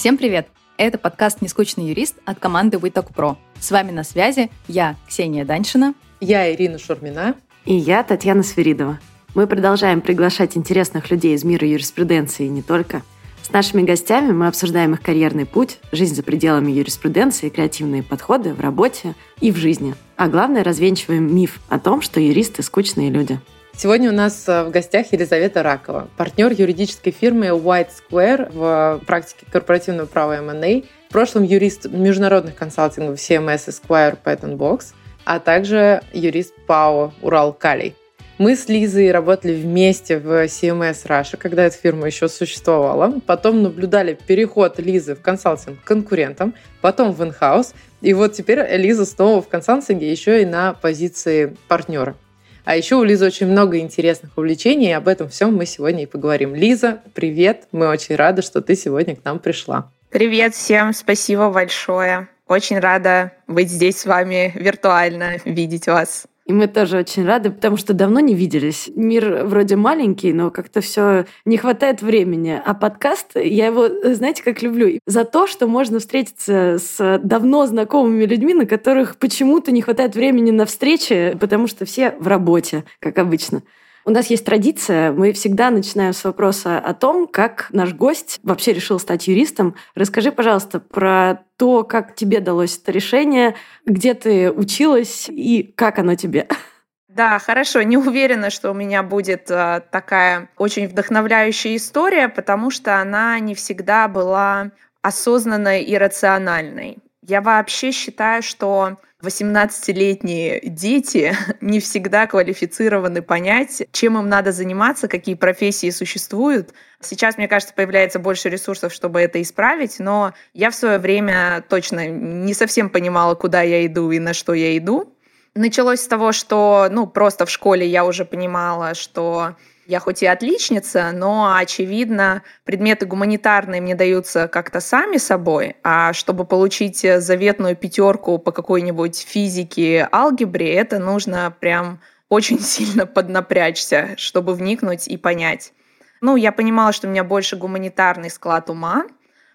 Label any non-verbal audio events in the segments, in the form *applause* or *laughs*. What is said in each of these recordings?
Всем привет! Это подкаст «Нескучный юрист» от команды WeTalk Pro. С вами на связи я, Ксения Даньшина. Я, Ирина Шурмина. И я, Татьяна Свиридова. Мы продолжаем приглашать интересных людей из мира юриспруденции и не только. С нашими гостями мы обсуждаем их карьерный путь, жизнь за пределами юриспруденции, креативные подходы в работе и в жизни. А главное, развенчиваем миф о том, что юристы – скучные люди. Сегодня у нас э, в гостях Елизавета Ракова, партнер юридической фирмы White Square в практике корпоративного права M&A, в прошлом юрист международных консалтингов CMS Esquire Patent Box, а также юрист ПАО Урал Калий. Мы с Лизой работали вместе в CMS Russia, когда эта фирма еще существовала. Потом наблюдали переход Лизы в консалтинг к конкурентам, потом в инхаус. И вот теперь Лиза снова в консалтинге еще и на позиции партнера. А еще у Лизы очень много интересных увлечений, и об этом всем мы сегодня и поговорим. Лиза, привет! Мы очень рады, что ты сегодня к нам пришла. Привет всем, спасибо большое. Очень рада быть здесь с вами виртуально, видеть вас. И мы тоже очень рады, потому что давно не виделись. Мир вроде маленький, но как-то все не хватает времени. А подкаст, я его, знаете, как люблю? За то, что можно встретиться с давно знакомыми людьми, на которых почему-то не хватает времени на встречи, потому что все в работе, как обычно. У нас есть традиция, мы всегда начинаем с вопроса о том, как наш гость вообще решил стать юристом. Расскажи, пожалуйста, про то, как тебе далось это решение, где ты училась и как оно тебе. Да, хорошо. Не уверена, что у меня будет э, такая очень вдохновляющая история, потому что она не всегда была осознанной и рациональной. Я вообще считаю, что 18-летние дети *laughs* не всегда квалифицированы понять, чем им надо заниматься, какие профессии существуют. Сейчас, мне кажется, появляется больше ресурсов, чтобы это исправить, но я в свое время точно не совсем понимала, куда я иду и на что я иду. Началось с того, что ну, просто в школе я уже понимала, что я хоть и отличница, но, очевидно, предметы гуманитарные мне даются как-то сами собой, а чтобы получить заветную пятерку по какой-нибудь физике, алгебре, это нужно прям очень *laughs* сильно поднапрячься, чтобы вникнуть и понять. Ну, я понимала, что у меня больше гуманитарный склад ума.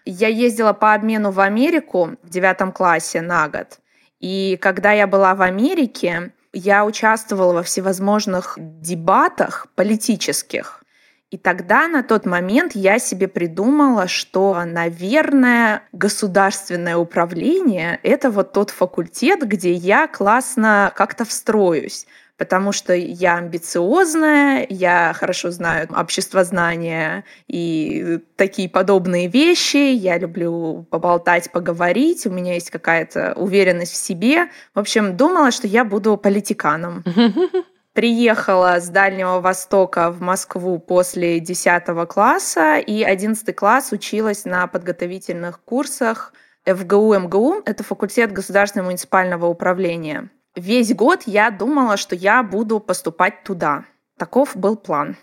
Я ездила по обмену в Америку в девятом классе на год. И когда я была в Америке, я участвовала во всевозможных дебатах политических. И тогда, на тот момент, я себе придумала, что, наверное, государственное управление — это вот тот факультет, где я классно как-то встроюсь потому что я амбициозная, я хорошо знаю общество знания и такие подобные вещи, я люблю поболтать, поговорить, у меня есть какая-то уверенность в себе. В общем, думала, что я буду политиканом. *laughs* Приехала с Дальнего Востока в Москву после 10 класса и 11 класс училась на подготовительных курсах ФГУ МГУ. Это факультет государственного муниципального управления. Весь год я думала, что я буду поступать туда. Таков был план.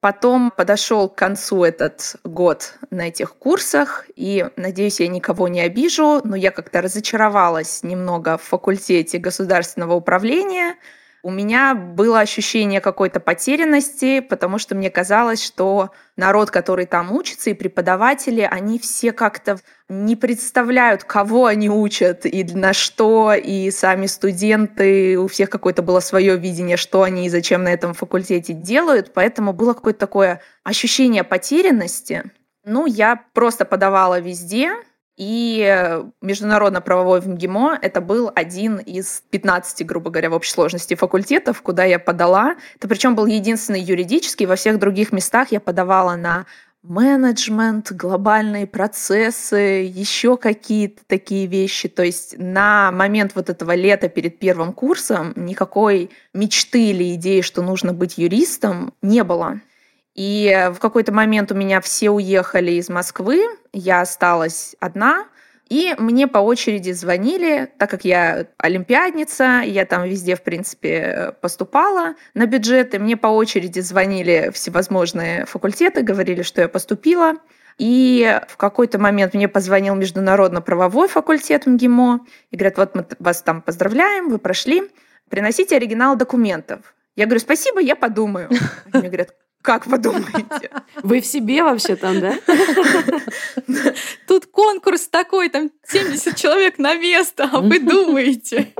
Потом подошел к концу этот год на этих курсах, и, надеюсь, я никого не обижу, но я как-то разочаровалась немного в факультете государственного управления – у меня было ощущение какой-то потерянности, потому что мне казалось, что народ, который там учится, и преподаватели, они все как-то не представляют, кого они учат и на что, и сами студенты, у всех какое-то было свое видение, что они и зачем на этом факультете делают, поэтому было какое-то такое ощущение потерянности. Ну, я просто подавала везде, и международно-правовой в МГИМО — это был один из 15, грубо говоря, в общей сложности факультетов, куда я подала. Это причем был единственный юридический. Во всех других местах я подавала на менеджмент, глобальные процессы, еще какие-то такие вещи. То есть на момент вот этого лета перед первым курсом никакой мечты или идеи, что нужно быть юристом, не было. И в какой-то момент у меня все уехали из Москвы, я осталась одна, и мне по очереди звонили, так как я олимпиадница, я там везде, в принципе, поступала на бюджеты, мне по очереди звонили всевозможные факультеты, говорили, что я поступила. И в какой-то момент мне позвонил международно-правовой факультет МГИМО и говорят, вот мы вас там поздравляем, вы прошли, приносите оригинал документов. Я говорю, спасибо, я подумаю. *laughs* Они мне говорят, Как вы думаете? Вы в себе вообще там, да? *laughs* Тут конкурс такой, там 70 человек на место, а вы думаете?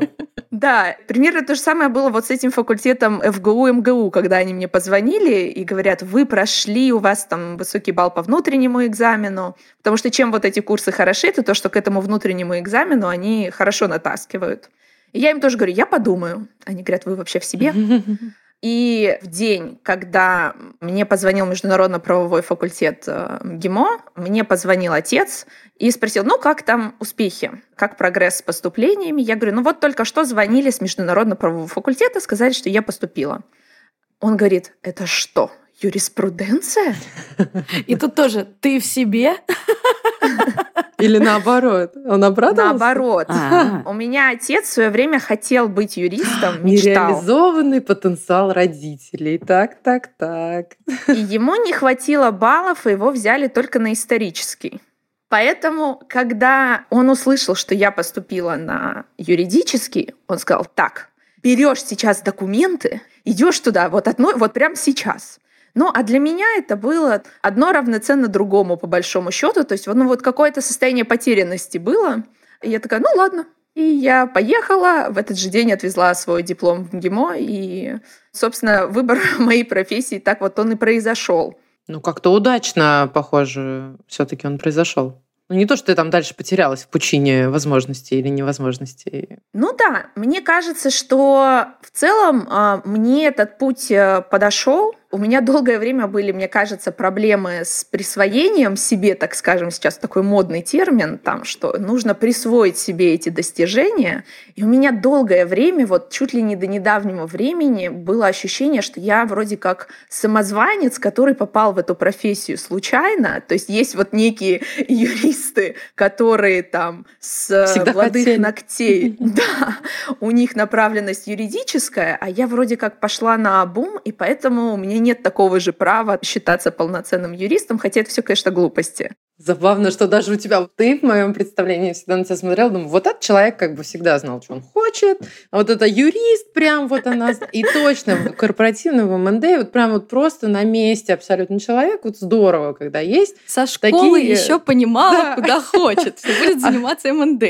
Да, примерно то же самое было вот с этим факультетом ФГУ МГУ, когда они мне позвонили и говорят, вы прошли, у вас там высокий балл по внутреннему экзамену. Потому что чем вот эти курсы хороши, это то, что к этому внутреннему экзамену они хорошо натаскивают. И я им тоже говорю, я подумаю. Они говорят, вы вообще в себе? *laughs* И в день, когда мне позвонил Международно-правовой факультет э, ГИМО, мне позвонил отец и спросил, ну как там успехи, как прогресс с поступлениями. Я говорю, ну вот только что звонили с Международно-правового факультета, сказали, что я поступила. Он говорит, это что, юриспруденция? *laughs* И тут тоже ты в себе? Или наоборот? Он обрадовался? Наоборот. А-а-а. У меня отец в свое время хотел быть юристом, мечтал. Нереализованный потенциал родителей. Так, так, так. И ему не хватило баллов, и его взяли только на исторический. Поэтому, когда он услышал, что я поступила на юридический, он сказал, так, берешь сейчас документы, идешь туда, вот одной, вот прямо сейчас. Ну, а для меня это было одно равноценно другому, по большому счету. То есть, ну, вот какое-то состояние потерянности было. И я такая, ну, ладно. И я поехала, в этот же день отвезла свой диплом в МГИМО, и, собственно, выбор *laughs* моей профессии так вот он и произошел. Ну, как-то удачно, похоже, все-таки он произошел. Ну, не то, что ты там дальше потерялась в пучине возможностей или невозможностей. Ну да, мне кажется, что в целом а, мне этот путь э, подошел, у меня долгое время были, мне кажется, проблемы с присвоением себе, так скажем, сейчас такой модный термин, там, что нужно присвоить себе эти достижения. И у меня долгое время, вот чуть ли не до недавнего времени, было ощущение, что я вроде как самозванец, который попал в эту профессию случайно. То есть есть вот некие *laughs* юристы, которые там с Всегда молодых хотели. ногтей, *laughs* да, у них направленность юридическая, а я вроде как пошла на обум, и поэтому у меня нет такого же права считаться полноценным юристом, хотя это все, конечно, глупости. Забавно, что даже у тебя, ты в моем представлении всегда на тебя смотрел, думаю, вот этот человек как бы всегда знал, что он хочет, а вот это юрист прям вот она, и точно в корпоративном в МНД вот прям вот просто на месте абсолютно человек, вот здорово, когда есть. Со школы Такие- еще понимала, Да. куда хочет, что будет заниматься МНД.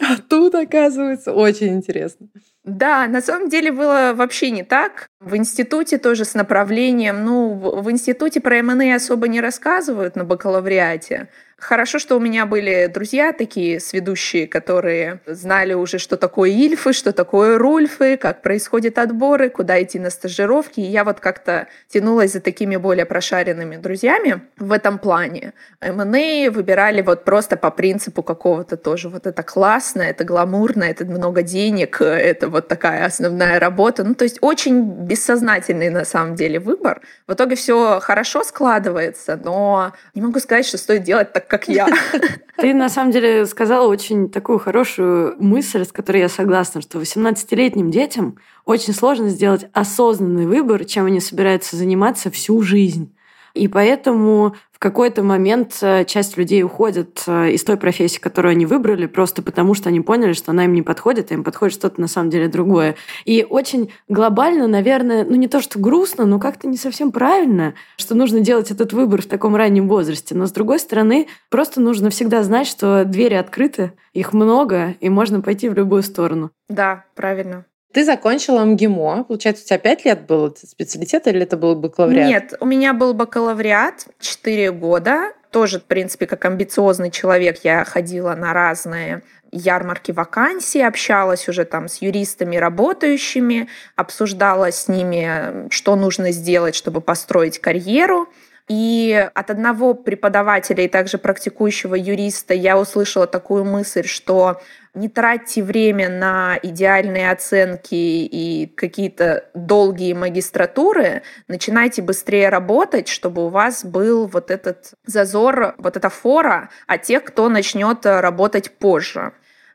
А тут, оказывается, очень интересно. Да, на самом деле было вообще не так. В институте тоже с направлением. Ну, в институте про МНА особо не рассказывают на бакалавриате. Хорошо, что у меня были друзья такие сведущие, которые знали уже, что такое ильфы, что такое рульфы, как происходят отборы, куда идти на стажировки. И я вот как-то тянулась за такими более прошаренными друзьями в этом плане. МНА выбирали вот просто по принципу какого-то тоже. Вот это классно, это гламурно, это много денег, это вот такая основная работа. Ну, то есть очень бессознательный на самом деле выбор. В итоге все хорошо складывается, но не могу сказать, что стоит делать так, как я. *laughs* Ты на самом деле сказала очень такую хорошую мысль, с которой я согласна, что 18-летним детям очень сложно сделать осознанный выбор, чем они собираются заниматься всю жизнь. И поэтому какой-то момент э, часть людей уходит э, из той профессии, которую они выбрали, просто потому что они поняли, что она им не подходит, а им подходит что-то на самом деле другое. И очень глобально, наверное, ну не то, что грустно, но как-то не совсем правильно, что нужно делать этот выбор в таком раннем возрасте. Но с другой стороны, просто нужно всегда знать, что двери открыты, их много, и можно пойти в любую сторону. Да, правильно. Ты закончила МГИМО. Получается, у тебя пять лет был специалитет или это был бакалавриат? Нет, у меня был бакалавриат 4 года. Тоже, в принципе, как амбициозный человек, я ходила на разные ярмарки вакансий, общалась уже там с юристами работающими, обсуждала с ними, что нужно сделать, чтобы построить карьеру. И от одного преподавателя и также практикующего юриста я услышала такую мысль, что не тратьте время на идеальные оценки и какие-то долгие магистратуры, начинайте быстрее работать, чтобы у вас был вот этот зазор, вот эта фора от тех, кто начнет работать позже.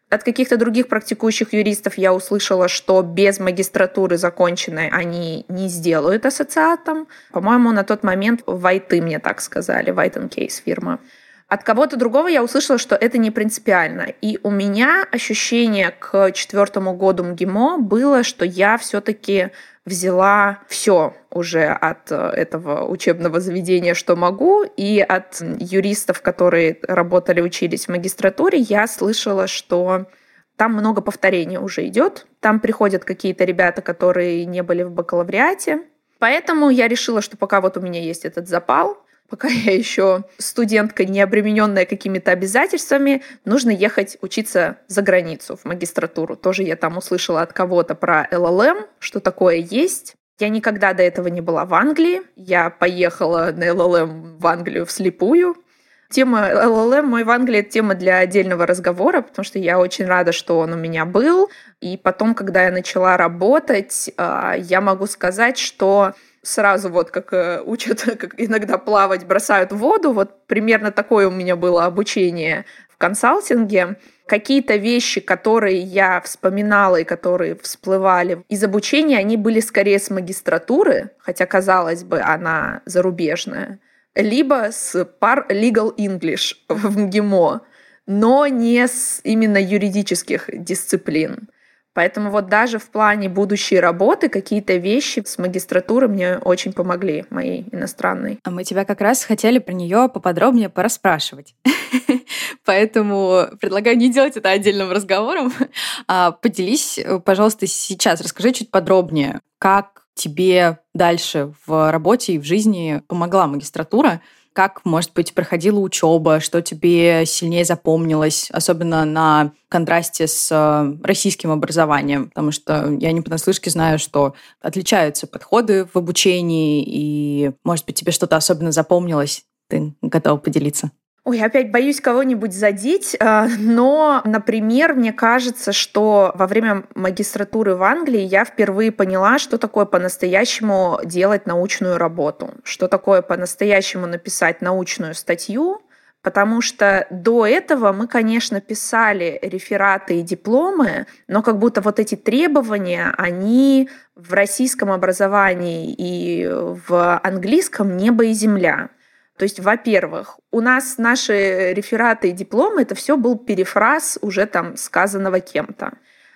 От каких-то других практикующих юристов я услышала, что без магистратуры законченной они не сделают ассоциатом. По-моему, на тот момент Вайты мне так сказали, Case фирма. От кого-то другого я услышала, что это не принципиально. И у меня ощущение к четвертому году МГИМО было, что я все-таки взяла все уже от э, этого учебного заведения, что могу, и от юристов, которые работали, учились в магистратуре, я слышала, что там много повторений уже идет. Там приходят какие-то ребята, которые не были в бакалавриате. Поэтому я решила, что пока вот у меня есть этот запал, пока *laughs* я еще студентка, не обремененная какими-то обязательствами, нужно ехать учиться за границу, в магистратуру. Тоже я там услышала от кого-то про LLM, что такое есть. Я никогда до этого не была в Англии. Я поехала на LLM в Англию вслепую. Тема LLM мой в Англии — это тема для отдельного разговора, потому что я очень рада, что он у меня был. И потом, когда я начала работать, а, я могу сказать, что сразу вот как э, учат, *laughs* как иногда плавать, бросают в воду. Вот примерно такое у меня было обучение в консалтинге. Какие-то вещи, которые я вспоминала и которые всплывали из обучения, они были скорее с магистратуры, хотя, казалось бы, она зарубежная, либо с пар legal English *laughs* в МГИМО, но не с именно юридических дисциплин. Поэтому вот даже в плане будущей работы какие-то вещи с магистратуры мне очень помогли, моей иностранной. А мы тебя как раз хотели про нее поподробнее пораспрашивать. *laughs* Поэтому предлагаю не делать это отдельным разговором. А поделись, пожалуйста, сейчас, расскажи чуть подробнее, как тебе дальше в работе и в жизни помогла магистратура, как, может быть, проходила учеба, что тебе сильнее запомнилось, особенно на контрасте с э, российским образованием, потому что я не понаслышке знаю, что отличаются подходы в обучении, и, может быть, тебе что-то особенно запомнилось, ты готова поделиться? Ой, опять боюсь кого-нибудь задеть, э, но, например, мне кажется, что во время магистратуры в Англии я впервые поняла, что такое по-настоящему делать научную работу, что такое по-настоящему написать научную статью, потому что до этого мы, конечно, писали рефераты и дипломы, но как будто вот эти требования, они в российском образовании и в английском небо и земля. То есть, во-первых, у нас наши рефераты и дипломы, это все был перефраз уже там сказанного кем-то.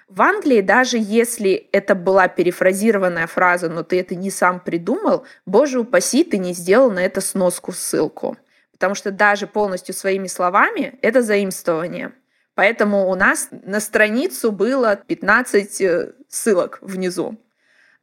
В Англии, даже если это была перефразированная фраза, но ты это не сам придумал, боже упаси, ты не сделал на это сноску, ссылку. Потому что даже полностью своими словами это заимствование. Поэтому у нас на страницу было 15 э, ссылок внизу.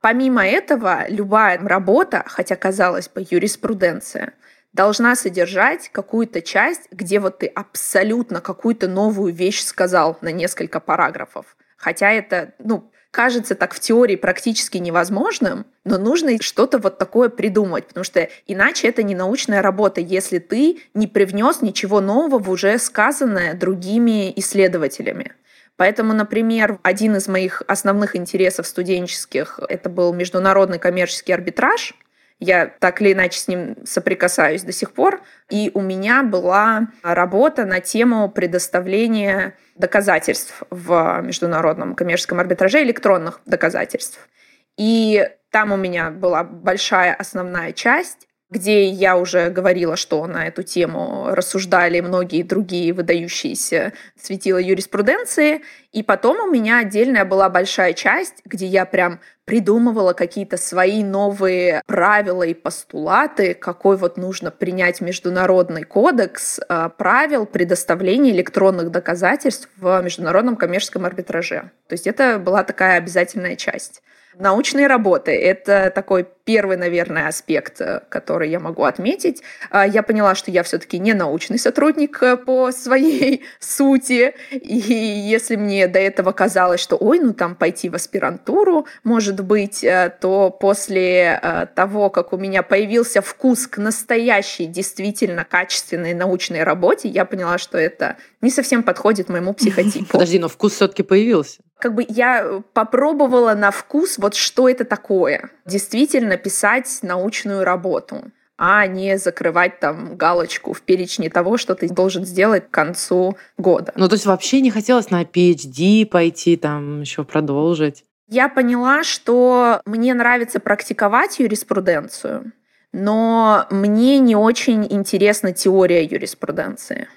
Помимо этого, любая работа, хотя казалось бы юриспруденция, должна содержать какую-то часть, где вот ты абсолютно какую-то новую вещь сказал на несколько параграфов. Хотя это, ну, кажется так в теории практически невозможным, но нужно что-то вот такое придумать, потому что иначе это не научная работа, если ты не привнес ничего нового в уже сказанное другими исследователями. Поэтому, например, один из моих основных интересов студенческих это был международный коммерческий арбитраж, я так или иначе с ним соприкасаюсь до сих пор. И у меня была работа на тему предоставления доказательств в международном коммерческом арбитраже, электронных доказательств. И там у меня была большая основная часть где я уже говорила, что на эту тему рассуждали многие другие выдающиеся светила юриспруденции. И потом у меня отдельная была большая часть, где я прям придумывала какие-то свои новые правила и постулаты, какой вот нужно принять международный кодекс э, правил предоставления электронных доказательств в международном коммерческом арбитраже. То есть это была такая обязательная часть. Научные работы — это такой первый, наверное, аспект, э, который я могу отметить. А, я поняла, что я все-таки не научный сотрудник э, по своей *laughs* сути. И если мне до этого казалось, что ой, ну там пойти в аспирантуру, может быть, э, то после того, как у меня появился вкус к настоящей, действительно качественной научной работе, я поняла, что это не совсем подходит моему психотипу. *laughs* Подожди, но вкус все-таки появился как бы я попробовала на вкус вот что это такое. Действительно писать научную работу а не закрывать там галочку в перечне того, что ты должен сделать к концу года. Ну, то есть вообще не хотелось на PhD пойти, там еще продолжить? Я поняла, что мне нравится практиковать юриспруденцию, но мне не очень интересна теория юриспруденции.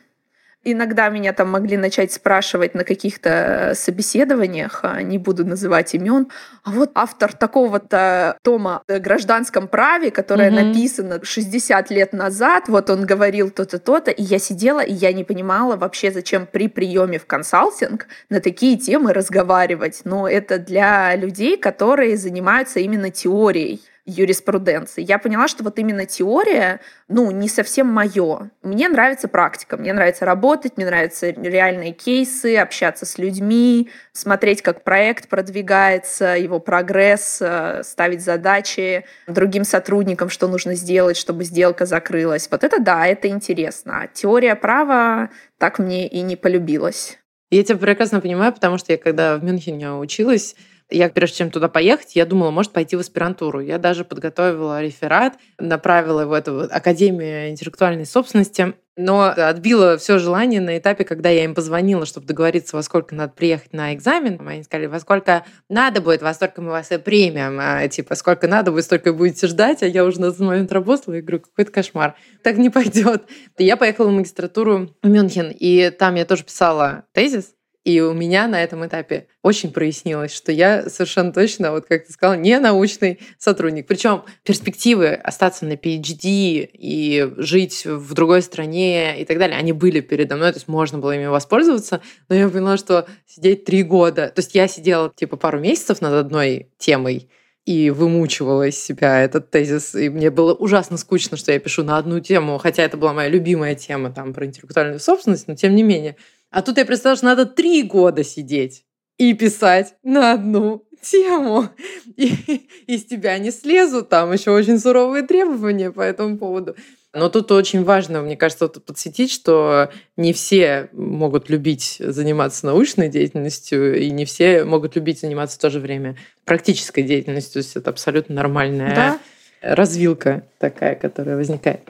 Иногда меня там могли начать спрашивать на каких-то собеседованиях, а, не буду называть имен, а вот автор такого-то тома о гражданском праве, которое mm-hmm. написано 60 лет назад, вот он говорил то-то, то-то, и я сидела, и я не понимала вообще, зачем при приеме в консалтинг на такие темы разговаривать. Но это для людей, которые занимаются именно теорией юриспруденции. Я поняла, что вот именно теория, ну, не совсем мое. Мне нравится практика, мне нравится работать, мне нравятся реальные кейсы, общаться с людьми, смотреть, как проект продвигается, его прогресс, э, ставить задачи другим сотрудникам, что нужно сделать, чтобы сделка закрылась. Вот это да, это интересно. А теория права так мне и не полюбилась. Я тебя прекрасно понимаю, потому что я когда в Мюнхене училась, я, прежде чем туда поехать, я думала, может, пойти в аспирантуру. Я даже подготовила реферат, направила его в эту Академию интеллектуальной собственности, но отбила все желание на этапе, когда я им позвонила, чтобы договориться, во сколько надо приехать на экзамен. Они сказали, во сколько надо будет, во столько мы вас и примем. А, типа, сколько надо, вы столько будете ждать, а я уже на этот момент работала и говорю, какой-то кошмар. Так не пойдет. Я поехала в магистратуру в Мюнхен, и там я тоже писала тезис, и у меня на этом этапе очень прояснилось, что я совершенно точно, вот как ты сказала, не научный сотрудник. Причем перспективы остаться на PhD и жить в другой стране и так далее, они были передо мной, то есть можно было ими воспользоваться, но я поняла, что сидеть три года, то есть я сидела типа пару месяцев над одной темой, и вымучивала из себя этот тезис. И мне было ужасно скучно, что я пишу на одну тему, хотя это была моя любимая тема там, про интеллектуальную собственность, но тем не менее. А тут я представила, что надо три года сидеть и писать на одну тему. И из тебя не слезут, там еще очень суровые требования по этому поводу. Но тут очень важно, мне кажется, вот подсветить, что не все могут любить заниматься научной деятельностью, и не все могут любить заниматься в то же время практической деятельностью. То есть это абсолютно нормальная да? развилка такая, которая возникает.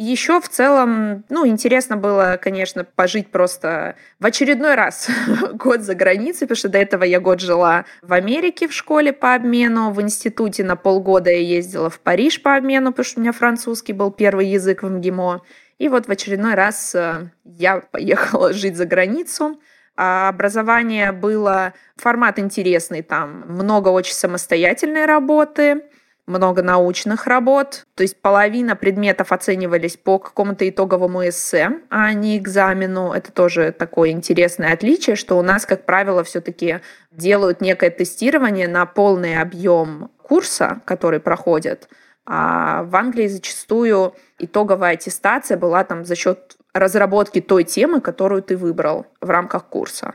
Еще в целом, ну, интересно было, конечно, пожить просто в очередной раз *laughs* год за границей, потому что до этого я год жила в Америке в школе по обмену, в институте на полгода я ездила в Париж по обмену, потому что у меня французский был первый язык в МГИМО. И вот в очередной раз э, я поехала *laughs* жить за границу. А образование было, формат интересный, там много очень самостоятельной работы, много научных работ. То есть половина предметов оценивались по какому-то итоговому эссе, а не экзамену. Это тоже такое интересное отличие, что у нас, как правило, все-таки делают некое тестирование на полный объем курса, который проходят. А в Англии зачастую итоговая аттестация была там за счет разработки той темы, которую ты выбрал в рамках курса.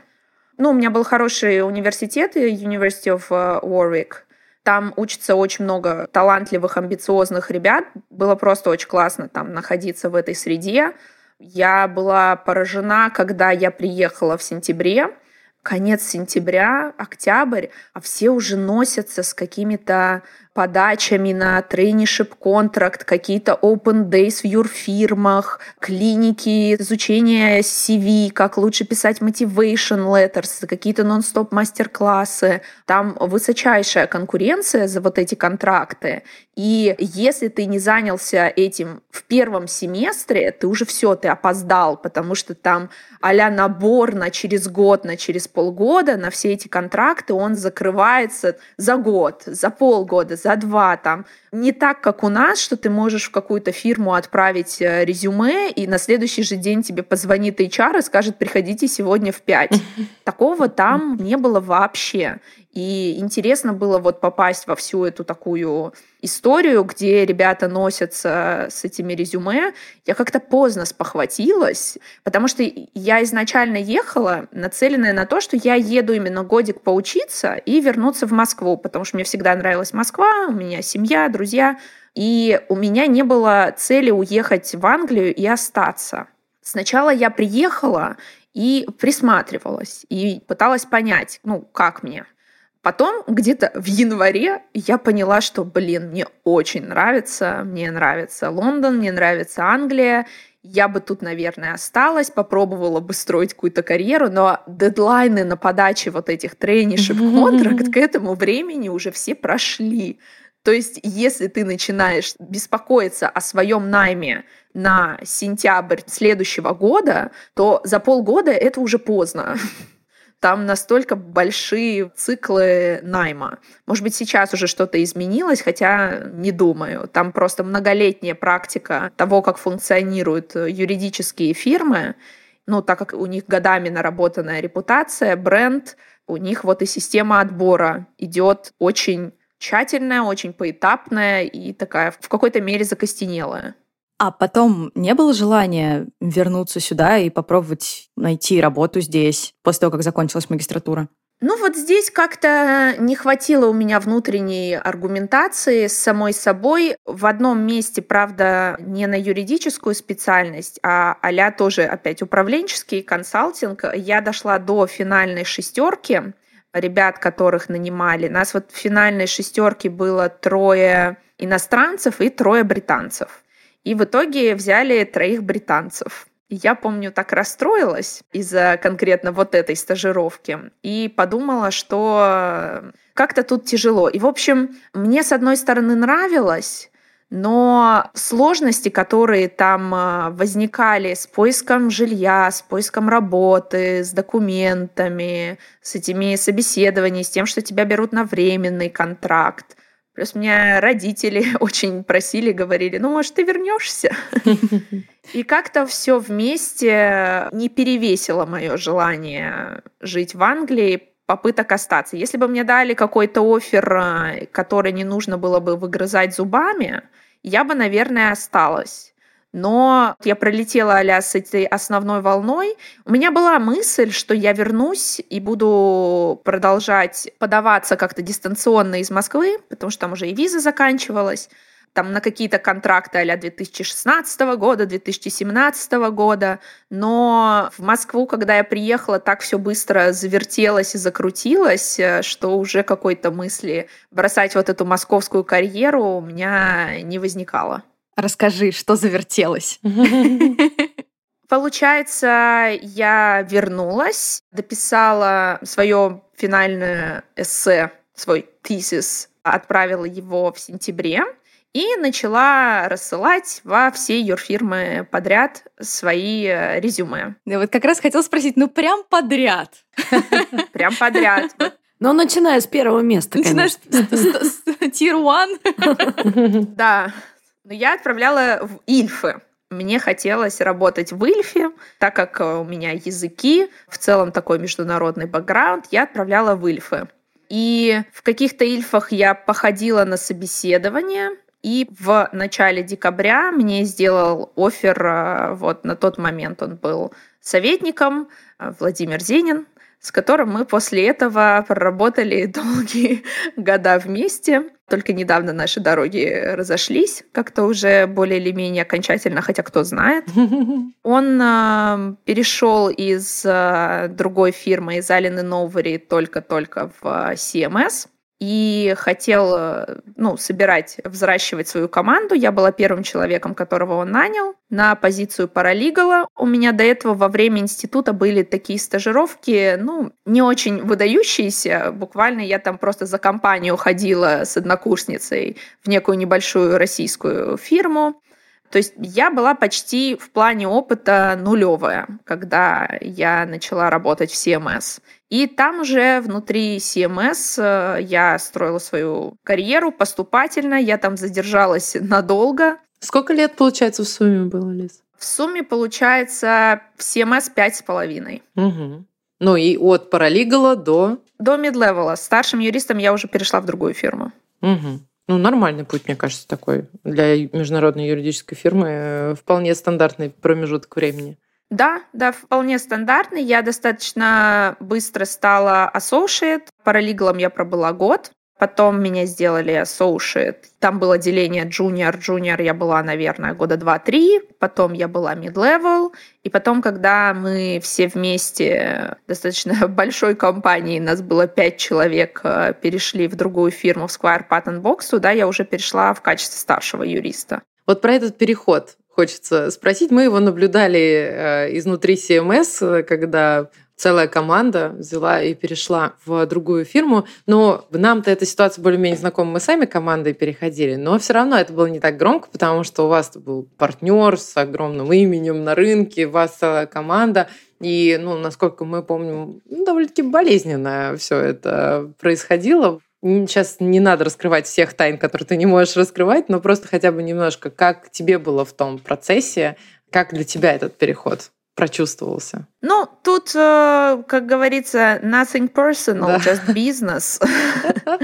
Ну, у меня был хороший университет, University of э, Warwick, там учится очень много талантливых, амбициозных ребят. Было просто очень классно там находиться в этой среде. Я была поражена, когда я приехала в сентябре, конец сентября, октябрь, а все уже носятся с какими-то подачами на трейнишип контракт, какие-то open days в юрфирмах, клиники, изучение CV, как лучше писать motivation letters, какие-то нон-стоп мастер-классы. Там высочайшая конкуренция за вот эти контракты. И если ты не занялся этим в первом семестре, ты уже все, ты опоздал, потому что там а набор на через год, на через полгода, на все эти контракты, он закрывается за год, за полгода, за два там. Не так, как у нас, что ты можешь в какую-то фирму отправить э, резюме, и на следующий же день тебе позвонит HR и скажет, приходите сегодня в пять. *laughs* Такого там не было вообще. И интересно было вот попасть во всю эту такую историю, где ребята носятся с этими резюме. Я как-то поздно спохватилась, потому что я изначально ехала, нацеленная на то, что я еду именно годик поучиться и вернуться в Москву, потому что мне всегда нравилась Москва, у меня семья, друзья, и у меня не было цели уехать в Англию и остаться. Сначала я приехала и присматривалась, и пыталась понять, ну, как мне. Потом где-то в январе я поняла, что, блин, мне очень нравится, мне нравится Лондон, мне нравится Англия, я бы тут, наверное, осталась, попробовала бы строить какую-то карьеру, но дедлайны на подаче вот этих тренишек контракт к этому времени уже все прошли. То есть, если ты начинаешь беспокоиться о своем найме на сентябрь следующего года, то за полгода это уже поздно. Там настолько большие циклы найма. Может быть, сейчас уже что-то изменилось, хотя не думаю. Там просто многолетняя практика того, как функционируют юридические фирмы. Ну, так как у них годами наработанная репутация, бренд, у них вот и система отбора идет очень тщательная, очень поэтапная и такая в какой-то мере закостенелая. А потом не было желания вернуться сюда и попробовать найти работу здесь после того, как закончилась магистратура? Ну вот здесь как-то не хватило у меня внутренней аргументации с самой собой. В одном месте, правда, не на юридическую специальность, а а тоже опять управленческий консалтинг, я дошла до финальной шестерки ребят, которых нанимали. Нас вот в финальной шестерке было трое иностранцев и трое британцев. И в итоге взяли троих британцев. я помню, так расстроилась из-за конкретно вот этой стажировки и подумала, что как-то тут тяжело. И, в общем, мне, с одной стороны, нравилось, но сложности, которые там а, возникали с поиском жилья, с поиском работы, с документами, с этими собеседованиями, с тем, что тебя берут на временный контракт, Плюс меня родители *laughs* очень просили, говорили, ну, может, ты вернешься? *laughs* И как-то все вместе не перевесило мое желание жить в Англии, попыток остаться. Если бы мне дали какой-то офер, э, который не нужно было бы выгрызать зубами, я бы, наверное, осталась но я пролетела а с этой основной волной. У меня была мысль, что я вернусь и буду продолжать подаваться как-то дистанционно из Москвы, потому что там уже и виза заканчивалась там на какие-то контракты а 2016 года, 2017 года, но в Москву, когда я приехала, так все быстро завертелось и закрутилось, э, что уже какой-то мысли бросать вот эту московскую карьеру у меня не возникало. Расскажи, что завертелось. *laughs* Получается, я вернулась, дописала свое финальное эссе, свой тезис, отправила его в сентябре и начала рассылать во все юрфирмы подряд свои э, резюме. Я вот как раз хотела спросить, ну прям подряд? *laughs* Прям подряд. Ну, начиная с первого места, Начинаешь с тир one? *laughs* Да. Но я отправляла в Ильфы. Мне хотелось работать в Ильфе, так как э, у меня языки, в целом такой международный бэкграунд, я отправляла в Ильфы. И в каких-то Ильфах я походила на собеседование, и в начале декабря мне сделал офер, э, вот на тот момент он был советником, э, Владимир Зенин, с которым мы после этого проработали *laughs* долгие года вместе. Только недавно наши дороги разошлись, как-то уже более или менее окончательно, хотя кто знает. *laughs* Он э, перешел из э, другой фирмы, из Алины Новари, только-только в CMS и хотел э, ну, собирать, взращивать свою команду. Я была первым человеком, которого он нанял на позицию паралигала. У меня до этого во время института были такие стажировки, ну, не очень выдающиеся. Буквально я там просто за компанию ходила с однокурсницей в некую небольшую российскую фирму. То есть я была почти в плане опыта нулевая, когда я начала работать в CMS. И там уже внутри CMS э, я строила свою карьеру поступательно, я там задержалась *laughs* надолго. Сколько лет, получается, в сумме было, Лиз? В сумме получается в CMS пять с половиной. Угу. Ну и от паралигала до... До мидлевела. Старшим юристом я уже перешла в другую фирму. Угу. Ну, нормальный путь, мне кажется, такой. Для международной юридической фирмы э, вполне стандартный промежуток времени. Да, да, вполне стандартный. Я достаточно быстро стала associate. Паралигалом я пробыла год. Потом меня сделали associate. Там было деление junior. Junior я была, наверное, года два-три. Потом я была mid-level. И потом, когда мы все вместе, достаточно *laughs* большой компанией, нас было пять человек, э, перешли в другую фирму, в Squire Patent Box, туда я уже перешла в качестве старшего юриста. Вот про этот переход хочется спросить. Мы его наблюдали э, изнутри CMS, когда целая команда взяла и перешла в другую фирму. Но нам-то эта ситуация более-менее знакома. Мы сами командой переходили, но все равно это было не так громко, потому что у вас был партнер с огромным именем на рынке, у вас целая команда. И, ну, насколько мы помним, ну, довольно-таки болезненно все это происходило. Сейчас не надо раскрывать всех тайн, которые ты не можешь раскрывать, но просто хотя бы немножко, как тебе было в том процессе, как для тебя этот переход прочувствовался? Ну, тут, э, как говорится, nothing personal, да. just business. *laughs*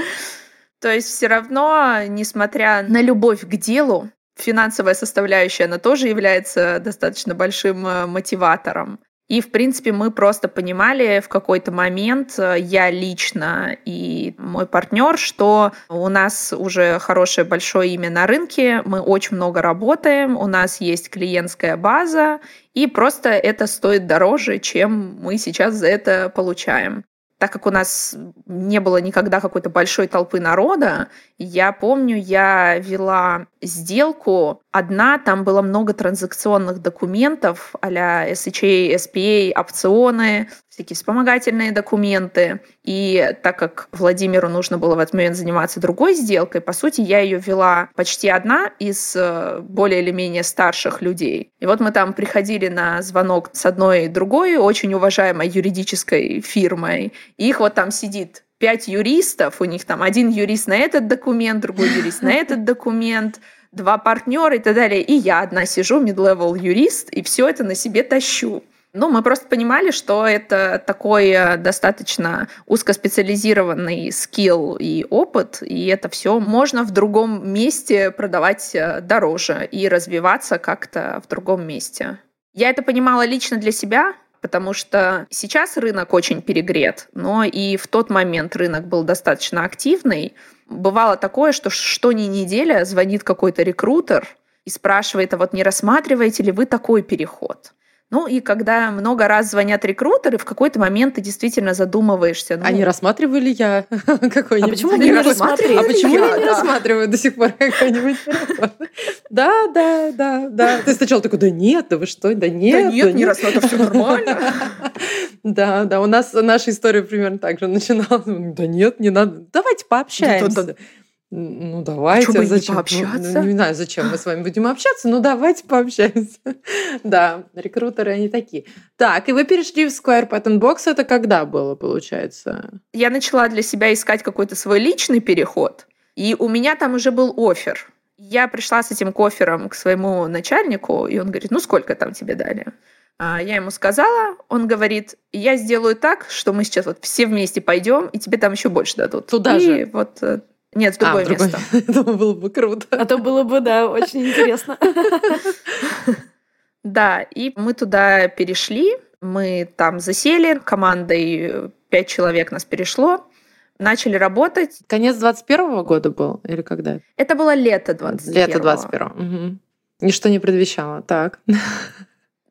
То есть все равно, несмотря на любовь к делу, финансовая составляющая, она тоже является достаточно большим э, мотиватором. И, в принципе, мы просто понимали в какой-то момент, э, я лично и мой партнер, что у нас уже хорошее большое имя на рынке, мы очень много работаем, у нас есть клиентская база, и просто это стоит дороже, чем мы сейчас за это получаем так как у нас не было никогда какой-то большой толпы народа, я помню, я вела сделку. Одна, там было много транзакционных документов а-ля SHA, SPA, опционы, всякие вспомогательные документы. И так как Владимиру нужно было в этот момент заниматься другой сделкой, по сути, я ее вела почти одна из э, более или менее старших людей. И вот мы там приходили на звонок с одной другой очень уважаемой юридической фирмой. И их вот там сидит пять юристов, у них там один юрист на этот документ, другой юрист на этот документ, два партнера и так далее. И я одна сижу, mid-level юрист, и все это на себе тащу. Ну, мы просто понимали, что это такой э, достаточно узкоспециализированный скилл и опыт, и это все можно в другом месте продавать э, дороже и развиваться как-то в другом месте. Я это понимала лично для себя, потому что сейчас рынок очень перегрет, но и в тот момент рынок был достаточно активный. Бывало такое, что что ни неделя звонит какой-то рекрутер и спрашивает, а вот не рассматриваете ли вы такой переход? Ну и когда много раз звонят рекрутеры, в какой-то момент ты действительно задумываешься. Ну, а не рассматривали я *laughs* какой-нибудь? А почему не рассматривали? А почему я не рассматриваю до сих пор *laughs* какой-нибудь Да, да, да, да. Ты сначала такой, да нет, да вы что, да нет. Да нет, не рассматриваю, все нормально. *laughs* Да, да, у нас наша история примерно так же начиналась. Да нет, не надо. Давайте пообщаемся. Ну, давайте. Чтобы зачем? Не пообщаться? Ну, не знаю, зачем мы с вами будем общаться, но давайте пообщаемся. *laughs* да, рекрутеры они такие. Так, и вы перешли в Square Pattern Box. Это когда было, получается? Я начала для себя искать какой-то свой личный переход, и у меня там уже был офер. Я пришла с этим кофером к своему начальнику, и он говорит, ну, сколько там тебе дали? А я ему сказала, он говорит, я сделаю так, что мы сейчас вот все вместе пойдем, и тебе там еще больше дадут. Туда и же? вот э, нет, в другое а, в другое. место. *laughs* Это было бы круто. А то было бы, да, очень интересно. *laughs* Да, и мы туда перешли, мы там засели, командой пять человек нас перешло, начали работать. Конец 21 года был или когда? Это было лето 21 Лето 21 угу. Ничто не предвещало, так. *laughs*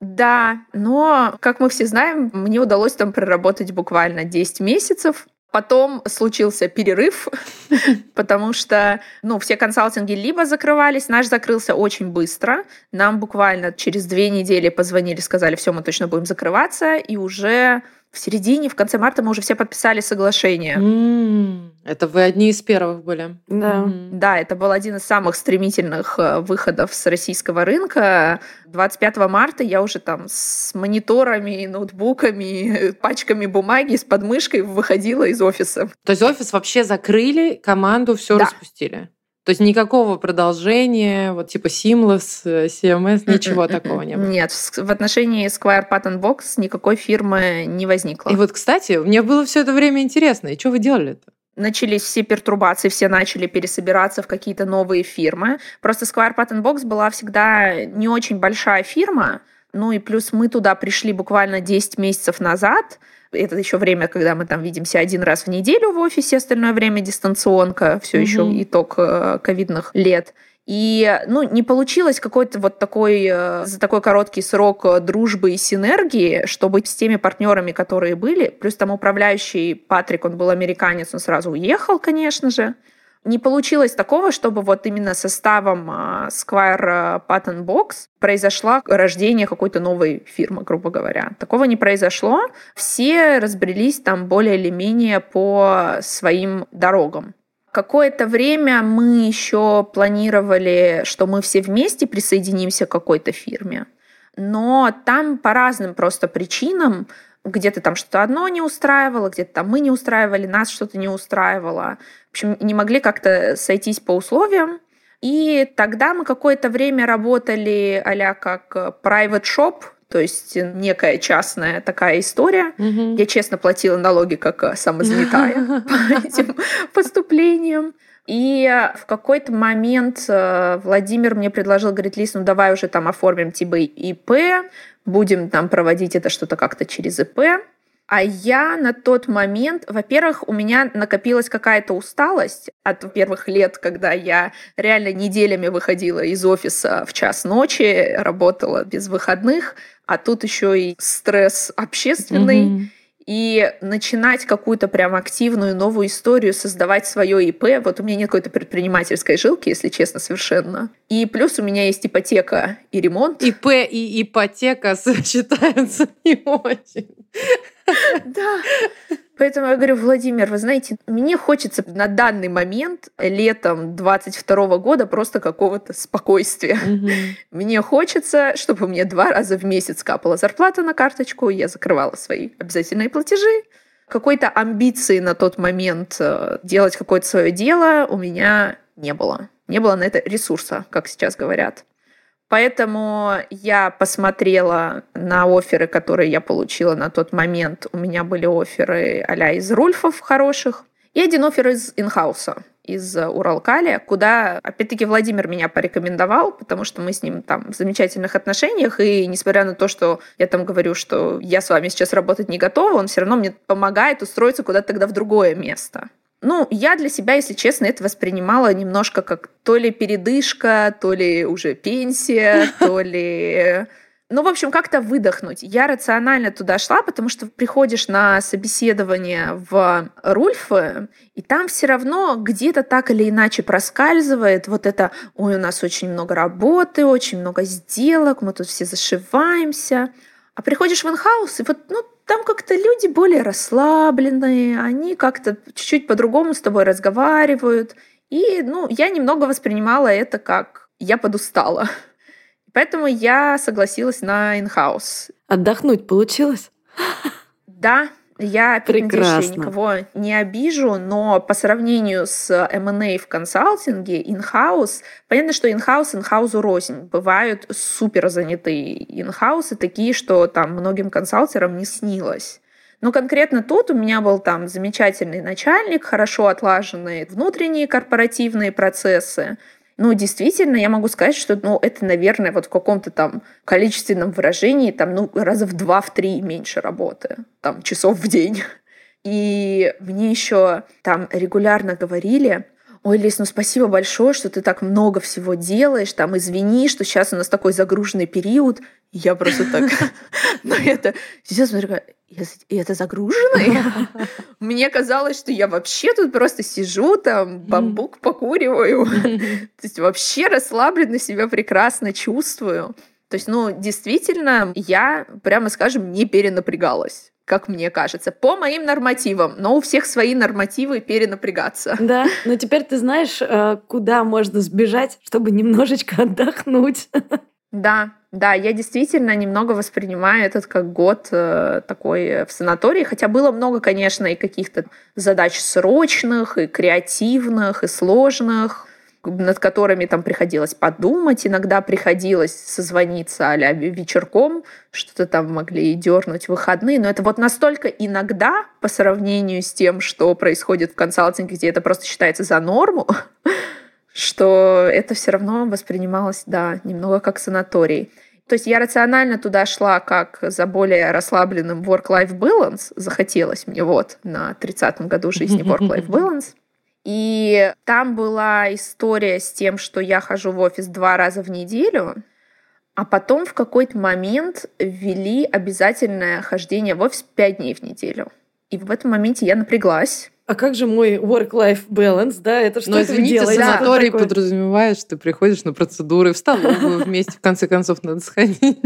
Да, но, как мы все знаем, мне удалось там проработать буквально 10 месяцев. Потом случился перерыв, *laughs* потому что ну, все консалтинги либо закрывались, наш закрылся очень быстро. Нам буквально через две недели позвонили, сказали, все, мы точно будем закрываться, и уже в середине, в конце марта мы уже все подписали соглашение. Mm, это вы одни из первых были. Да. Mm. Да, это был один из самых стремительных э, выходов с российского рынка. 25 марта я уже там с мониторами, ноутбуками, *laughs* пачками бумаги, с подмышкой выходила из офиса. То есть офис вообще закрыли, команду все да. распустили? То есть никакого продолжения, вот типа Seamless, э, CMS, ничего такого не было? Нет, в отношении Square Pattern Box никакой фирмы не возникло. И вот, кстати, мне было все это время интересно, и что вы делали-то? начались все пертурбации, все начали пересобираться в какие-то новые фирмы. Просто Square Pattern Box была всегда не очень большая фирма, ну и плюс мы туда пришли буквально 10 месяцев назад, это еще время, когда мы там видимся один раз в неделю в офисе, остальное время дистанционка, все mm-hmm. еще итог э, ковидных лет. И, ну, не получилось какой-то вот такой, э, за такой короткий срок э, дружбы и синергии, чтобы с теми партнерами, которые были, плюс там управляющий Патрик, он был американец, он сразу уехал, конечно же, Не получилось такого, чтобы вот именно составом а, Square Pattern Box произошло рождение какой-то новой фирмы, грубо говоря. Такого не произошло. Все разбрелись там более или менее по своим дорогам. Какое-то время мы еще планировали, что мы все вместе присоединимся к какой-то фирме. Но там по разным просто причинам где-то там что-то одно не устраивало, где-то там мы не устраивали, нас что-то не устраивало. В общем, не могли как-то сойтись по условиям. И тогда мы какое-то время работали а как private shop, то есть некая частная такая история. Угу. Я честно платила налоги как самозанятая *laughs* по этим поступлениям. И в какой-то момент э, Владимир мне предложил, говорит, Лиз, ну давай уже там оформим типа ИП, будем там проводить это что-то как-то через ИП. А я на тот момент, во-первых, у меня накопилась какая-то усталость от первых лет, когда я реально неделями выходила из офиса в час ночи, работала без выходных, а тут еще и стресс общественный. Mm-hmm и начинать какую-то прям активную новую историю, создавать свое ИП. Вот у меня нет какой-то предпринимательской жилки, если честно, совершенно. И плюс у меня есть ипотека и ремонт. ИП и ипотека *laughs* сочетаются не очень. Да. Поэтому я говорю, Владимир, вы знаете, мне хочется на данный момент, летом 22 года, просто какого-то спокойствия. Угу. Мне хочется, чтобы мне два раза в месяц капала зарплата на карточку, я закрывала свои обязательные платежи. Какой-то амбиции на тот момент э, делать какое-то свое дело у меня не было. Не было на это ресурса, как сейчас говорят. Поэтому я посмотрела на оферы, которые я получила на тот момент. У меня были оферы а из Рульфов хороших и один офер из инхауса из Уралкали, куда, опять-таки, Владимир меня порекомендовал, потому что мы с ним там в замечательных отношениях, и несмотря на то, что я там говорю, что я с вами сейчас работать не готова, он все равно мне помогает устроиться куда-то тогда в другое место. Ну, я для себя, если честно, это воспринимала немножко как то ли передышка, то ли уже пенсия, *laughs* то ли... Ну, в общем, как-то выдохнуть. Я рационально туда шла, потому что приходишь на собеседование в Рульфы, и там все равно где-то так или иначе проскальзывает вот это, ой, у нас очень много работы, очень много сделок, мы тут все зашиваемся. А приходишь в инхаус, и вот, ну, там как-то люди более расслабленные, они как-то чуть-чуть по-другому с тобой разговаривают. И, ну, я немного воспринимала это как я подустала. Поэтому я согласилась на инхаус. Отдохнуть получилось? Да, я, Прекрасно. никого не обижу, но по сравнению с M&A в консалтинге, in-house, понятно, что in-house in-house рознь. Бывают супер занятые in-house, такие, что там многим консалтерам не снилось. Но конкретно тут у меня был там замечательный начальник, хорошо отлаженные внутренние корпоративные процессы, ну, действительно, я могу сказать, что, ну, это, наверное, вот в каком-то там количественном выражении, там, ну, раза в два, в три меньше работы, там, часов в день. И мне еще там регулярно говорили, ой, Лиз, ну спасибо большое, что ты так много всего делаешь, там, извини, что сейчас у нас такой загруженный период. я просто так, *laughs* ну это, сейчас смотрю, и это загруженный? *laughs* Мне казалось, что я вообще тут просто сижу, там, бамбук покуриваю. *laughs* То есть вообще расслабленно себя прекрасно чувствую. То есть, ну, действительно, я, прямо скажем, не перенапрягалась как мне кажется, по моим нормативам. Но у всех свои нормативы перенапрягаться. Да, но теперь ты знаешь, э, куда можно сбежать, чтобы немножечко отдохнуть. Да, да, я действительно немного воспринимаю этот как год э, такой в санатории, хотя было много, конечно, и каких-то задач срочных, и креативных, и сложных, над которыми там приходилось подумать, иногда приходилось созвониться а вечерком, что-то там могли и дернуть в выходные, но это вот настолько иногда по сравнению с тем, что происходит в консалтинге, где это просто считается за норму, *laughs* что это все равно воспринималось, да, немного как санаторий. То есть я рационально туда шла как за более расслабленным work-life balance. Захотелось мне вот на 30-м году жизни work-life balance. И там была история с тем, что я хожу в офис два раза в неделю, а потом в какой-то момент ввели обязательное хождение в офис пять дней в неделю. И в этом моменте я напряглась, а как же мой work-life balance, да, это что Но, это извините, делаете? санаторий Такое? подразумевает, что ты приходишь на процедуры в столовую вместе, в конце концов, надо сходить.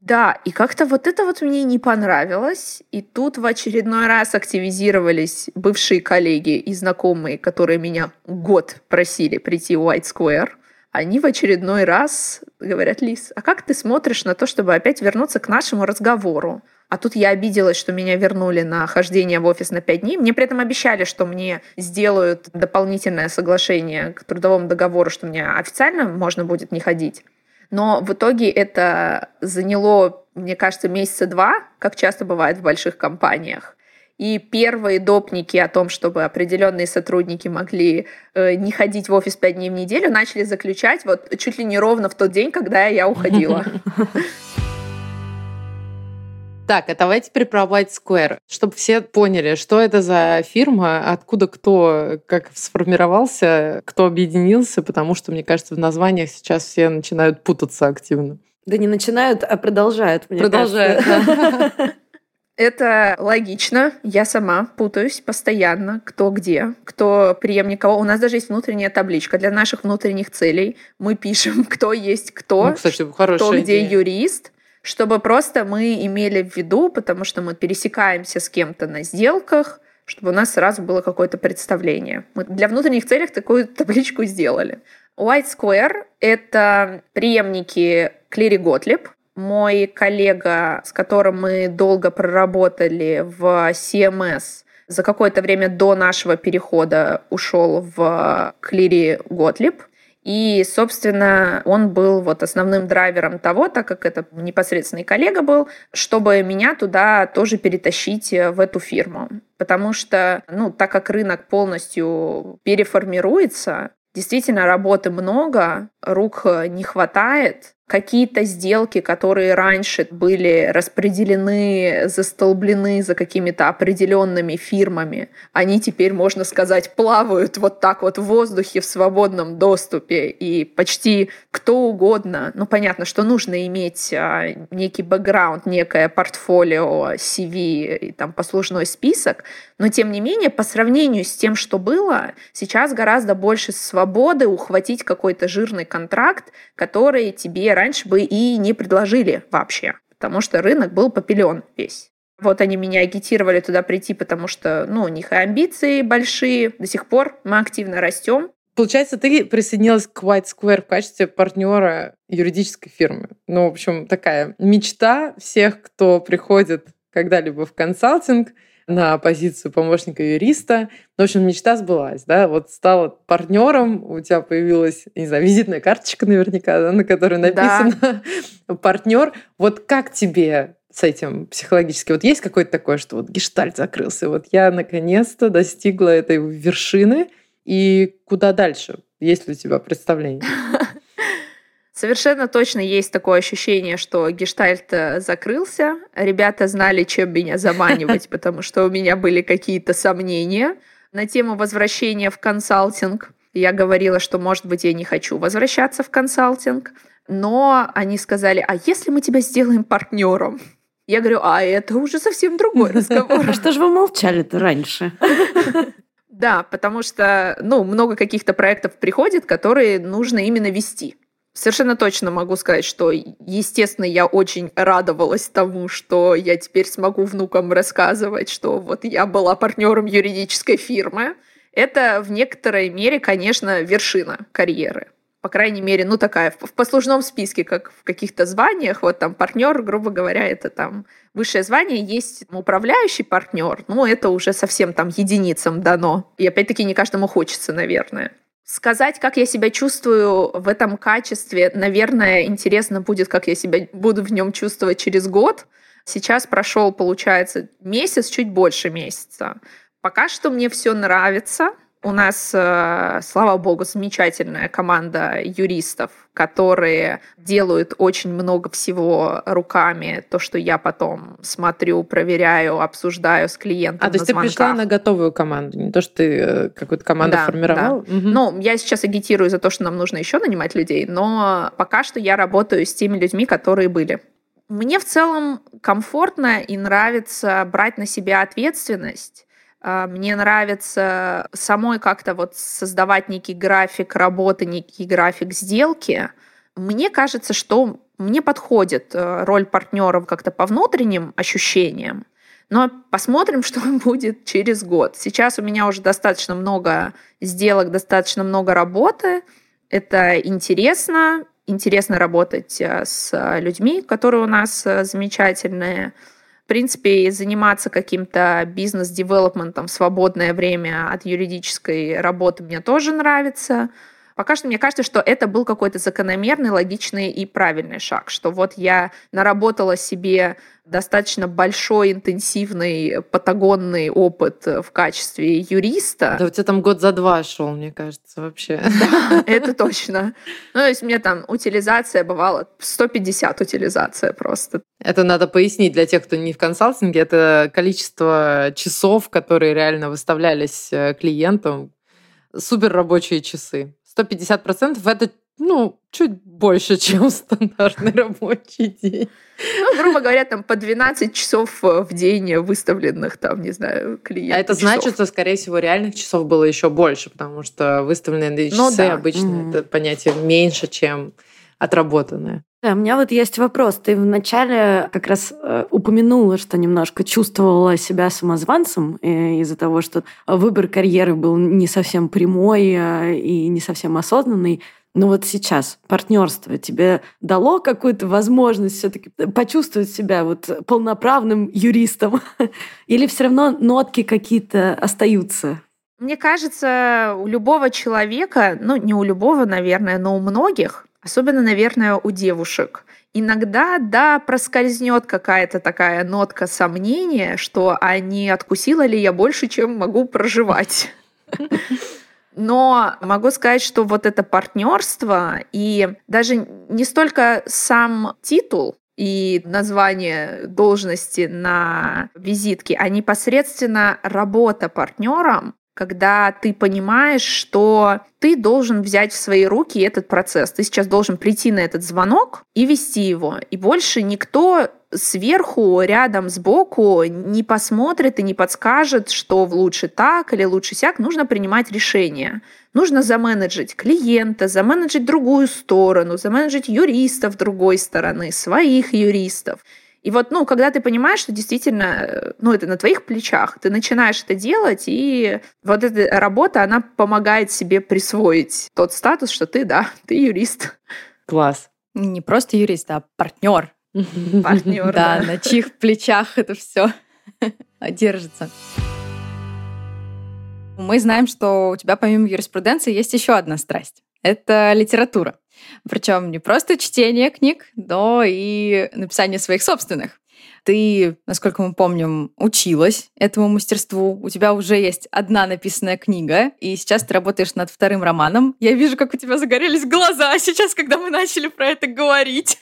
Да, и как-то вот это вот мне не понравилось. И тут в очередной раз активизировались бывшие коллеги и знакомые, которые меня год просили прийти в White Square. Они в очередной раз говорят, Лиз, а как ты смотришь на то, чтобы опять вернуться к нашему разговору? А тут я обиделась, что меня вернули на хождение в офис на пять дней. Мне при этом обещали, что мне сделают дополнительное соглашение к трудовому договору, что мне официально можно будет не ходить. Но в итоге это заняло, мне кажется, месяца два, как часто бывает в больших компаниях. И первые допники о том, чтобы определенные сотрудники могли э, не ходить в офис пять дней в неделю, начали заключать вот чуть ли не ровно в тот день, когда я уходила. *laughs* Так, а давай теперь про White Square, чтобы все поняли, что это за фирма, откуда кто, как сформировался, кто объединился, потому что, мне кажется, в названиях сейчас все начинают путаться активно. Да не начинают, а продолжают, мне Продолжают, кажется. да. *laughs* Это логично. Я сама путаюсь постоянно, кто где, кто преемник кого. У нас даже есть внутренняя табличка для наших внутренних целей. Мы пишем, *laughs* кто есть кто, Ну, кстати, кто где идея. юрист, чтобы просто мы имели в виду, потому что мы пересекаемся с кем-то на сделках, чтобы у нас сразу было какое-то представление. Мы для внутренних целей такую *laughs* табличку сделали. White Square — это преемники Клири Готлиб, мой коллега, с которым мы долго проработали в CMS, за какое-то время до нашего перехода ушел в Клири Готлиб. И, собственно, он был вот основным драйвером того, так как это непосредственный коллега был, чтобы меня туда тоже перетащить э, в эту фирму. Потому что, ну, так как рынок полностью переформируется, действительно работы много, рук э, не хватает, какие-то сделки, которые раньше были распределены, застолблены за какими-то определенными фирмами, они теперь, можно сказать, плавают вот так вот в воздухе в свободном доступе, и почти кто угодно, ну понятно, что нужно иметь а, некий бэкграунд, некое портфолио, CV и там послужной список, но тем не менее, по сравнению с тем, что было, сейчас гораздо больше свободы ухватить какой-то жирный контракт, который тебе раньше бы и не предложили вообще, потому что рынок был попелен весь. Вот они меня агитировали туда прийти, потому что ну, у них и амбиции большие. До сих пор мы активно растем. Получается, ты присоединилась к White Square в качестве партнера юридической фирмы. Ну, в общем, такая мечта всех, кто приходит когда-либо в консалтинг на позицию помощника юриста. Ну, в общем, мечта сбылась, да, вот стала партнером, у тебя появилась, не знаю, визитная карточка наверняка, да, на которой написано *laughs* партнер. Вот как тебе с этим психологически? Вот есть какой-то такой, что вот гештальт закрылся, вот я наконец-то достигла этой вершины, и куда дальше? Есть ли у тебя представление? *laughs* Совершенно точно есть такое ощущение, что гештальт э, закрылся. Ребята знали, чем меня *laughs* заманивать, потому что у меня были какие-то сомнения на тему возвращения в консалтинг. Я говорила, что, может быть, я не хочу возвращаться в консалтинг. Но они сказали, а если мы тебя сделаем партнером? Я говорю, а это уже совсем другой разговор. *laughs* А что же вы молчали-то раньше? *laughs* Да, потому что, ну, много каких-то проектов приходит, которые нужно именно вести. Совершенно точно могу сказать, что, естественно, я очень радовалась тому, что я теперь смогу внукам рассказывать, что вот я была партнером юридической фирмы. Это в некоторой мере, конечно, вершина карьеры. По крайней мере, ну такая, в послужном списке, как в каких-то званиях, вот там партнер, грубо говоря, это там высшее звание, есть управляющий партнер, ну это уже совсем там единицам дано. И опять-таки не каждому хочется, наверное. Сказать, как я себя чувствую в этом качестве, наверное, интересно будет, как я себя буду в нем чувствовать через год. Сейчас прошел, получается, месяц, чуть больше месяца. Пока что мне все нравится. У нас, э, слава богу, замечательная команда юристов, которые делают очень много всего руками. То, что я потом смотрю, проверяю, обсуждаю с клиентом. А, то есть ты пришла на готовую команду, не то, что ты э, какую-то команду да, формировала? Да. Угу. Ну, я сейчас агитирую за то, что нам нужно еще нанимать людей, но пока что я работаю с теми людьми, которые были. Мне в целом комфортно и нравится брать на себя ответственность мне нравится самой как-то вот создавать некий график работы, некий график сделки. Мне кажется, что мне подходит э, роль партнеров как-то по внутренним ощущениям. Но посмотрим, *laughs* что будет через год. Сейчас у меня уже достаточно много сделок, достаточно много работы. Это интересно. Интересно работать э, с людьми, которые у нас э, замечательные. Принципе, заниматься каким-то бизнес-девелопментом в свободное время от юридической работы мне тоже нравится. Пока что мне кажется, что это был какой-то закономерный, логичный и правильный шаг, что вот я наработала себе достаточно большой, интенсивный, патагонный опыт в качестве юриста. Да у тебя там год за два шел, мне кажется, вообще. *laughs* Да, это точно. Ну, то есть мне там утилизация бывала 150 утилизация просто. Это надо пояснить для тех, кто не в консалтинге. Это количество часов, которые реально выставлялись э, клиентам. Супер рабочие часы. 150% это ну, чуть больше, *laughs* чем стандартный рабочий день. Ну, грубо говоря, там по 12 часов в день выставленных, там, не знаю, клиентов. А это часов. значит, что, скорее всего, реальных часов было еще больше, потому что выставленные часы ну, да. обычно mm-hmm. это понятие меньше, чем отработанное. Да, у меня вот есть вопрос. Ты вначале как раз э, упомянула, что немножко чувствовала себя самозванцем э, из-за того, что выбор карьеры был не совсем прямой э, и не совсем осознанный. Но вот сейчас партнерство тебе дало какую-то возможность все-таки почувствовать себя вот полноправным юристом? *laughs* Или все равно нотки какие-то остаются? Мне кажется, у любого человека, ну не у любого, наверное, но у многих Особенно, наверное, у девушек. Иногда, да, проскользнет какая-то такая нотка сомнения, что а не откусила ли я больше, чем могу проживать. *laughs* Но могу сказать, что вот это партнерство и даже не столько сам титул, и название должности на визитке, а непосредственно работа партнером когда ты понимаешь, что ты должен взять в свои руки этот процесс. Ты сейчас должен прийти на этот звонок и вести его. И больше никто сверху, рядом, сбоку не посмотрит и не подскажет, что лучше так или лучше сяк. Нужно принимать решение. Нужно заменеджить клиента, заменеджить другую сторону, заменеджить юристов другой стороны, своих юристов. И вот, ну, когда ты понимаешь, что действительно, э, ну, это на твоих плечах, ты начинаешь это делать, и вот эта работа, она помогает себе присвоить тот статус, что ты, да, ты юрист. Класс. Не просто юрист, а партнер. *laughs* Партнер, да. на чьих плечах это все *laughs* держится. Мы знаем, что у тебя помимо юриспруденции есть еще одна страсть. Это литература. Причем не просто чтение книг, но и написание своих собственных. Ты, насколько мы помним, училась этому мастерству. У тебя уже есть одна написанная книга, и сейчас ты работаешь над вторым романом. Я вижу, как у тебя загорелись глаза сейчас, когда мы начали про это говорить.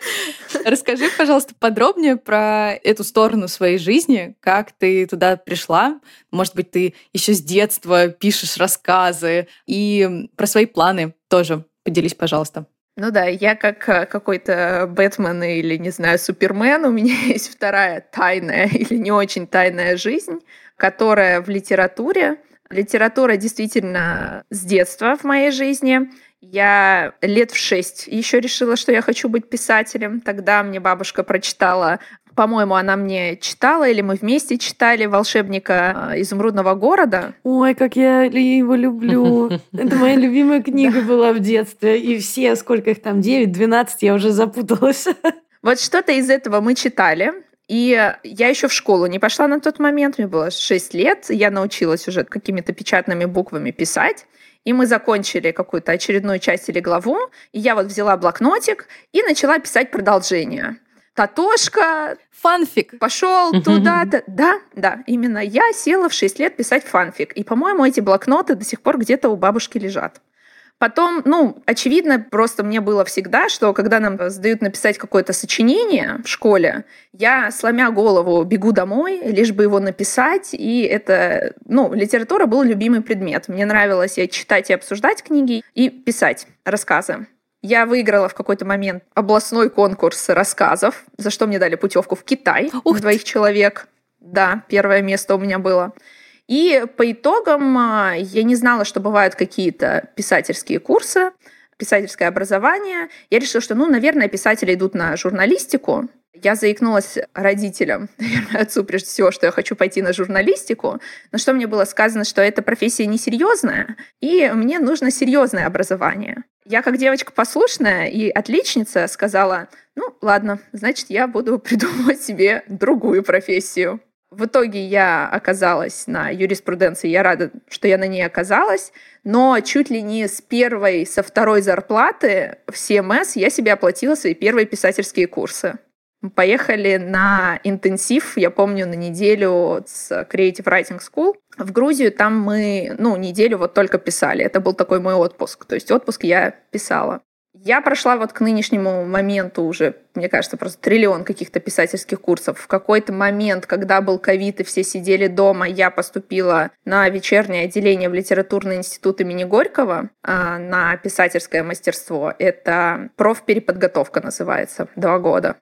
*laughs* Расскажи, пожалуйста, подробнее про эту сторону своей жизни, как ты туда пришла. Может быть, ты еще с детства пишешь рассказы и про свои планы тоже Поделись, пожалуйста. Ну да, я как э, какой-то Бэтмен или, не знаю, Супермен, у меня *laughs* есть вторая тайная *laughs* или не очень тайная жизнь, которая в литературе. Литература действительно с детства в моей жизни. Я лет в шесть еще решила, что я хочу быть писателем. Тогда мне бабушка прочитала по-моему, она мне читала, или мы вместе читали «Волшебника э, изумрудного города». Ой, как я его люблю. *laughs* Это моя любимая книга была в детстве. И все, сколько их там, 9-12, я уже запуталась. *laughs* Вот что-то из этого мы читали. И я еще в школу не пошла на тот момент, мне было 6 лет, я научилась уже какими-то печатными буквами писать. И мы закончили какую-то очередную часть или главу, и я вот взяла блокнотик и начала писать продолжение. Татошка. Фанфик. Пошел туда-то. Да, да, именно я села в 6 лет писать фанфик. И, по-моему, эти блокноты до сих пор где-то у бабушки лежат. Потом, ну, очевидно, просто мне было всегда, что когда нам сдают написать какое-то сочинение в школе, я, сломя голову, бегу домой, лишь бы его написать, и это, ну, литература был любимый предмет. Мне нравилось и читать и обсуждать книги, и писать рассказы. Я выиграла в какой-то момент областной конкурс рассказов, за что мне дали путевку в Китай Ух двоих человек. Да, первое место у меня было. И по итогам а, я не знала, что бывают какие-то писательские курсы, писательское образование. Я решила, что, ну, наверное, писатели идут на журналистику. Я заикнулась родителям, *laughs* наверное, отцу прежде всего, что я хочу пойти на журналистику, но что мне было сказано, что эта профессия несерьезная, и мне нужно серьезное образование. Я как девочка послушная и отличница сказала, ну ладно, значит, я буду *laughs* придумывать себе другую профессию. В итоге я оказалась на юриспруденции, я рада, что я на ней оказалась, но чуть ли не с первой, со второй зарплаты в CMS я себе оплатила свои первые писательские курсы. Поехали на интенсив, я помню, на неделю с Creative Writing School. В Грузию там мы, ну, неделю вот только писали. Это был такой мой отпуск. То есть отпуск я писала. Я прошла вот к нынешнему моменту уже, мне кажется, просто триллион каких-то писательских курсов. В какой-то момент, когда был ковид и все сидели дома, я поступила на вечернее отделение в литературный институт имени Горького а, на писательское мастерство. Это профпереподготовка называется, два года.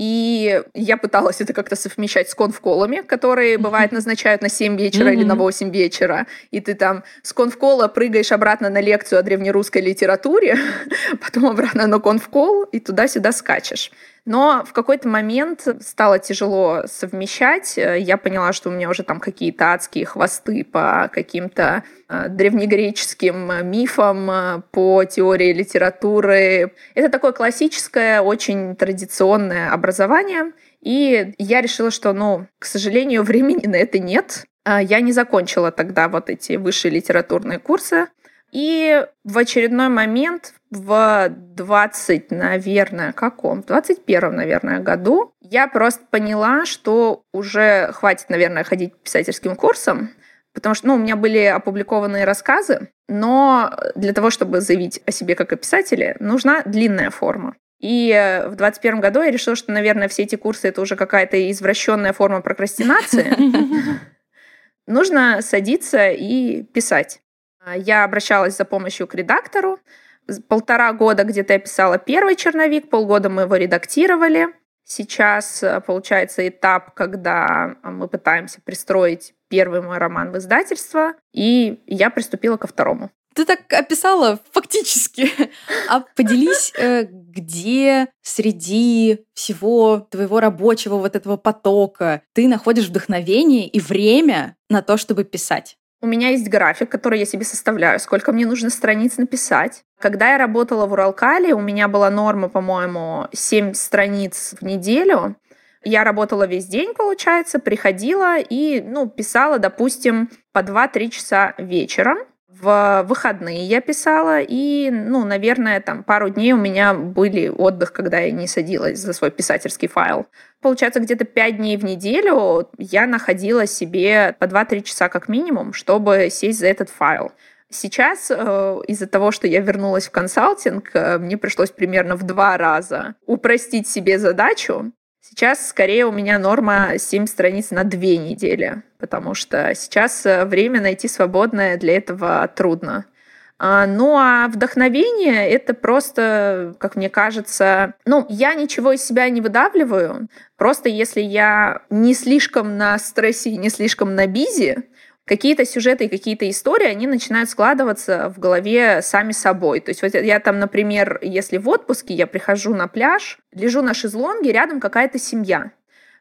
И я пыталась это как-то совмещать с конфколами, которые, бывает, назначают на 7 вечера или на 8 вечера. И ты там с конфкола прыгаешь обратно на лекцию о древнерусской литературе, *laughs* потом обратно на конфкол и туда-сюда скачешь. Но в какой-то момент стало тяжело совмещать. Я поняла, что у меня уже там какие-то адские хвосты по каким-то э, древнегреческим мифам, э, по теории литературы. Это такое классическое, очень традиционное образование. И я решила, что, ну, к сожалению, *laughs* времени на это нет. Я не закончила тогда вот эти высшие литературные курсы. И в очередной момент в 20, наверное, каком? 21, наверное, году я просто поняла, что уже хватит, наверное, ходить писательским курсам, потому что ну, у меня были опубликованные рассказы, но для того, чтобы заявить о себе как о писателе, нужна длинная форма. И в 2021 году я решила, что, наверное, все эти курсы это уже какая-то извращенная форма прокрастинации. Нужно садиться и писать. Я обращалась за помощью к редактору. Полтора года где-то я писала первый черновик, полгода мы его редактировали. Сейчас э, получается этап, когда мы пытаемся пристроить первый мой роман в издательство, и я приступила ко второму. Ты так описала фактически. А поделись, э, где среди всего твоего рабочего вот этого потока ты находишь вдохновение и время на то, чтобы писать? У меня есть график, который я себе составляю, сколько мне нужно страниц написать. Когда я работала в Уралкале, у меня была норма, по-моему, 7 страниц в неделю. Я работала весь день, получается, приходила и, ну, писала, допустим, по 2-3 часа вечером. В выходные я писала, и, ну, наверное, там пару дней у меня были отдых, когда я не садилась за свой писательский файл. Получается, где-то пять дней в неделю я находила себе по 2-3 часа как минимум, чтобы сесть за этот файл. Сейчас э, из-за того, что я вернулась в консалтинг, э, мне пришлось примерно в два раза упростить себе задачу Сейчас скорее у меня норма 7 страниц на 2 недели, потому что сейчас э, время найти свободное для этого трудно. А, ну а вдохновение — это просто, как мне кажется, ну, я ничего из себя не выдавливаю. Просто если я не слишком на стрессе не слишком на бизи, какие-то сюжеты и какие-то истории, они начинают складываться в голове сами собой. То есть вот я там, например, если в отпуске, я прихожу на пляж, лежу на шезлонге, рядом какая-то семья.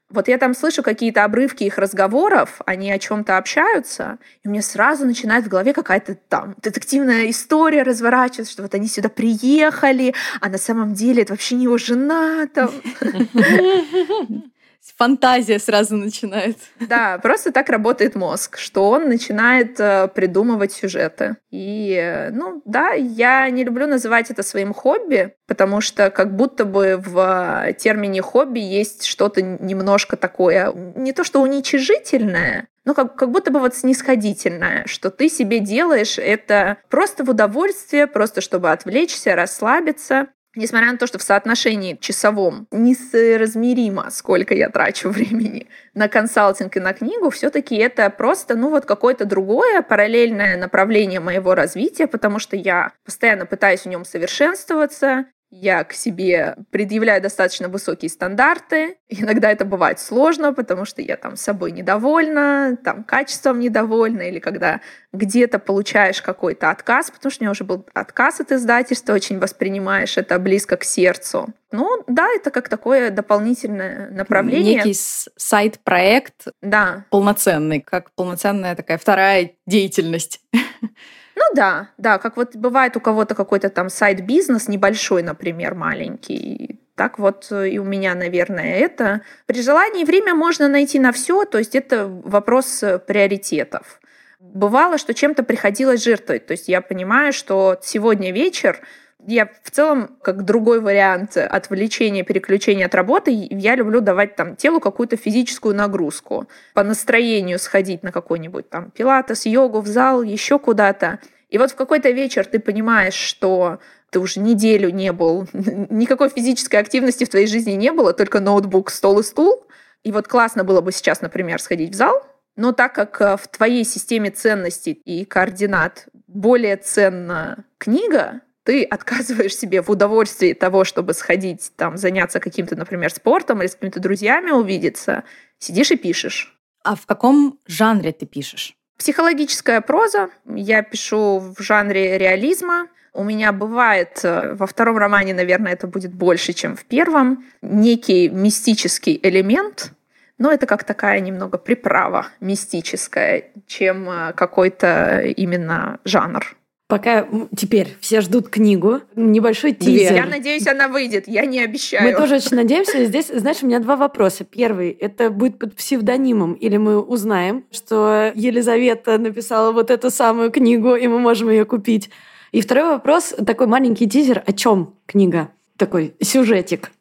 Вот я там слышу какие-то обрывки их разговоров, они о чем-то общаются, и мне сразу начинает в голове какая-то там детективная история разворачиваться, что вот они сюда приехали, а на самом деле это вообще не его жена там. *laughs* фантазия сразу начинает. *laughs* Да, просто так работает мозг, что он начинает э, придумывать сюжеты. И, э, ну, да, я не люблю называть это своим хобби, потому что как будто бы в термине хобби есть что-то немножко такое, не то что уничижительное, ну, как, как будто бы вот снисходительное, что ты себе делаешь это просто в удовольствие, просто чтобы отвлечься, расслабиться. Несмотря на то, что в соотношении часовом несоразмеримо, сколько я трачу *laughs* времени на консалтинг и на книгу, все-таки это просто, ну, вот какое-то другое параллельное направление моего развития, потому что я постоянно пытаюсь в нем совершенствоваться, я к себе предъявляю достаточно высокие стандарты. Иногда это бывает сложно, потому что я там собой недовольна, там качеством недовольна, или когда где-то получаешь какой-то отказ, потому что у меня уже был отказ от издательства, очень воспринимаешь это близко к сердцу. Ну да, это как такое дополнительное направление. Некий сайт-проект да. полноценный, как полноценная такая вторая деятельность. *laughs* Ну да, да, как вот бывает у кого-то какой-то там сайт-бизнес небольшой, например, маленький. Так вот э, и у меня, наверное, это. При желании время можно найти на все, то есть это вопрос э, приоритетов. Бывало, что чем-то приходилось жертвовать. То есть я понимаю, что сегодня вечер я в целом, как другой вариант отвлечения, переключения от работы, я люблю давать там телу какую-то физическую нагрузку. По настроению сходить на какой-нибудь там пилатес, йогу, в зал, еще куда-то. И вот в какой-то вечер ты понимаешь, что ты уже неделю не был, *laughs* никакой физической активности в твоей жизни не было, только ноутбук, стол и стул. И вот классно было бы сейчас, например, сходить в зал, но так как э, в твоей системе ценностей и координат более ценна книга, ты отказываешь себе в удовольствии того, чтобы сходить, там, заняться каким-то, например, спортом или с какими-то друзьями увидеться, сидишь и пишешь. А в каком жанре ты пишешь? Психологическая проза. Я пишу в жанре реализма. У меня бывает, э, во втором романе, наверное, это будет больше, чем в первом, некий мистический элемент, но это как такая немного приправа мистическая, чем э, какой-то именно жанр. Пока теперь все ждут книгу, небольшой тизер. Я надеюсь, она выйдет, я не обещаю. Мы тоже очень надеемся. Здесь, знаешь, у меня два вопроса. Первый, это будет под псевдонимом, или мы узнаем, что Елизавета написала вот эту самую книгу, и мы можем ее купить. И второй вопрос, такой маленький тизер, о чем книга? Такой сюжетик.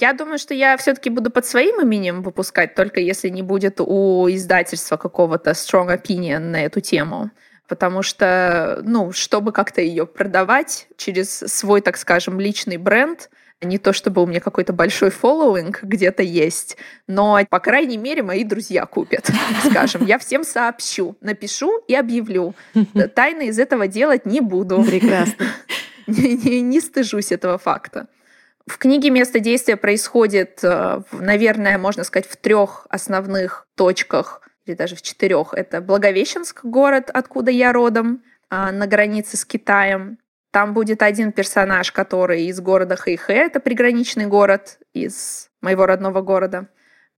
Я думаю, что я все-таки буду под своим именем выпускать, только если не будет у издательства какого-то strong opinion на эту тему потому что, ну, чтобы как-то ее продавать через свой, так скажем, личный бренд, не то чтобы у меня какой-то большой following где-то есть, но, по крайней мере, мои друзья купят, скажем. Я всем сообщу, напишу и объявлю. Тайны из этого делать не буду. Прекрасно. *laughs* Не, не, не стыжусь этого факта. В книге место действия происходит, э, наверное, можно сказать, в трех основных точках или даже в четырех. Это Благовещенск, город, откуда я родом, а, на границе с Китаем. Там будет один персонаж, который из города Хэйхэ, это приграничный город из моего родного города.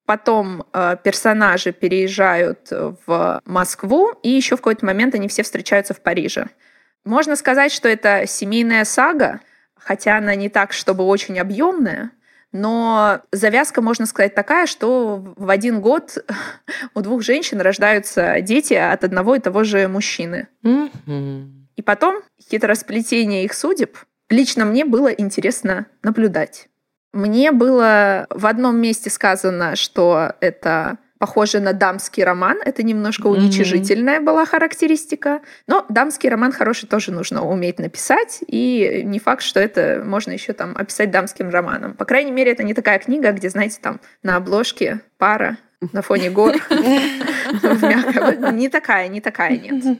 Потом э, персонажи переезжают в Москву, и еще в какой-то момент они все встречаются в Париже. Можно сказать, что это семейная сага, хотя она не так, чтобы очень объемная, но завязка, можно сказать, такая, что в один год *laughs* у двух женщин рождаются дети от одного и того же мужчины. И потом хитросплетение их судеб лично мне было интересно наблюдать. Мне было в одном месте сказано, что это похоже на дамский роман. Это немножко уничижительная mm-hmm. была характеристика. Но дамский роман хороший тоже нужно уметь написать. И не факт, что это можно еще там описать дамским романом. По крайней мере, это не такая книга, где, знаете, там на обложке пара на фоне гор. *laughs* *laughs* Не такая, не такая, нет.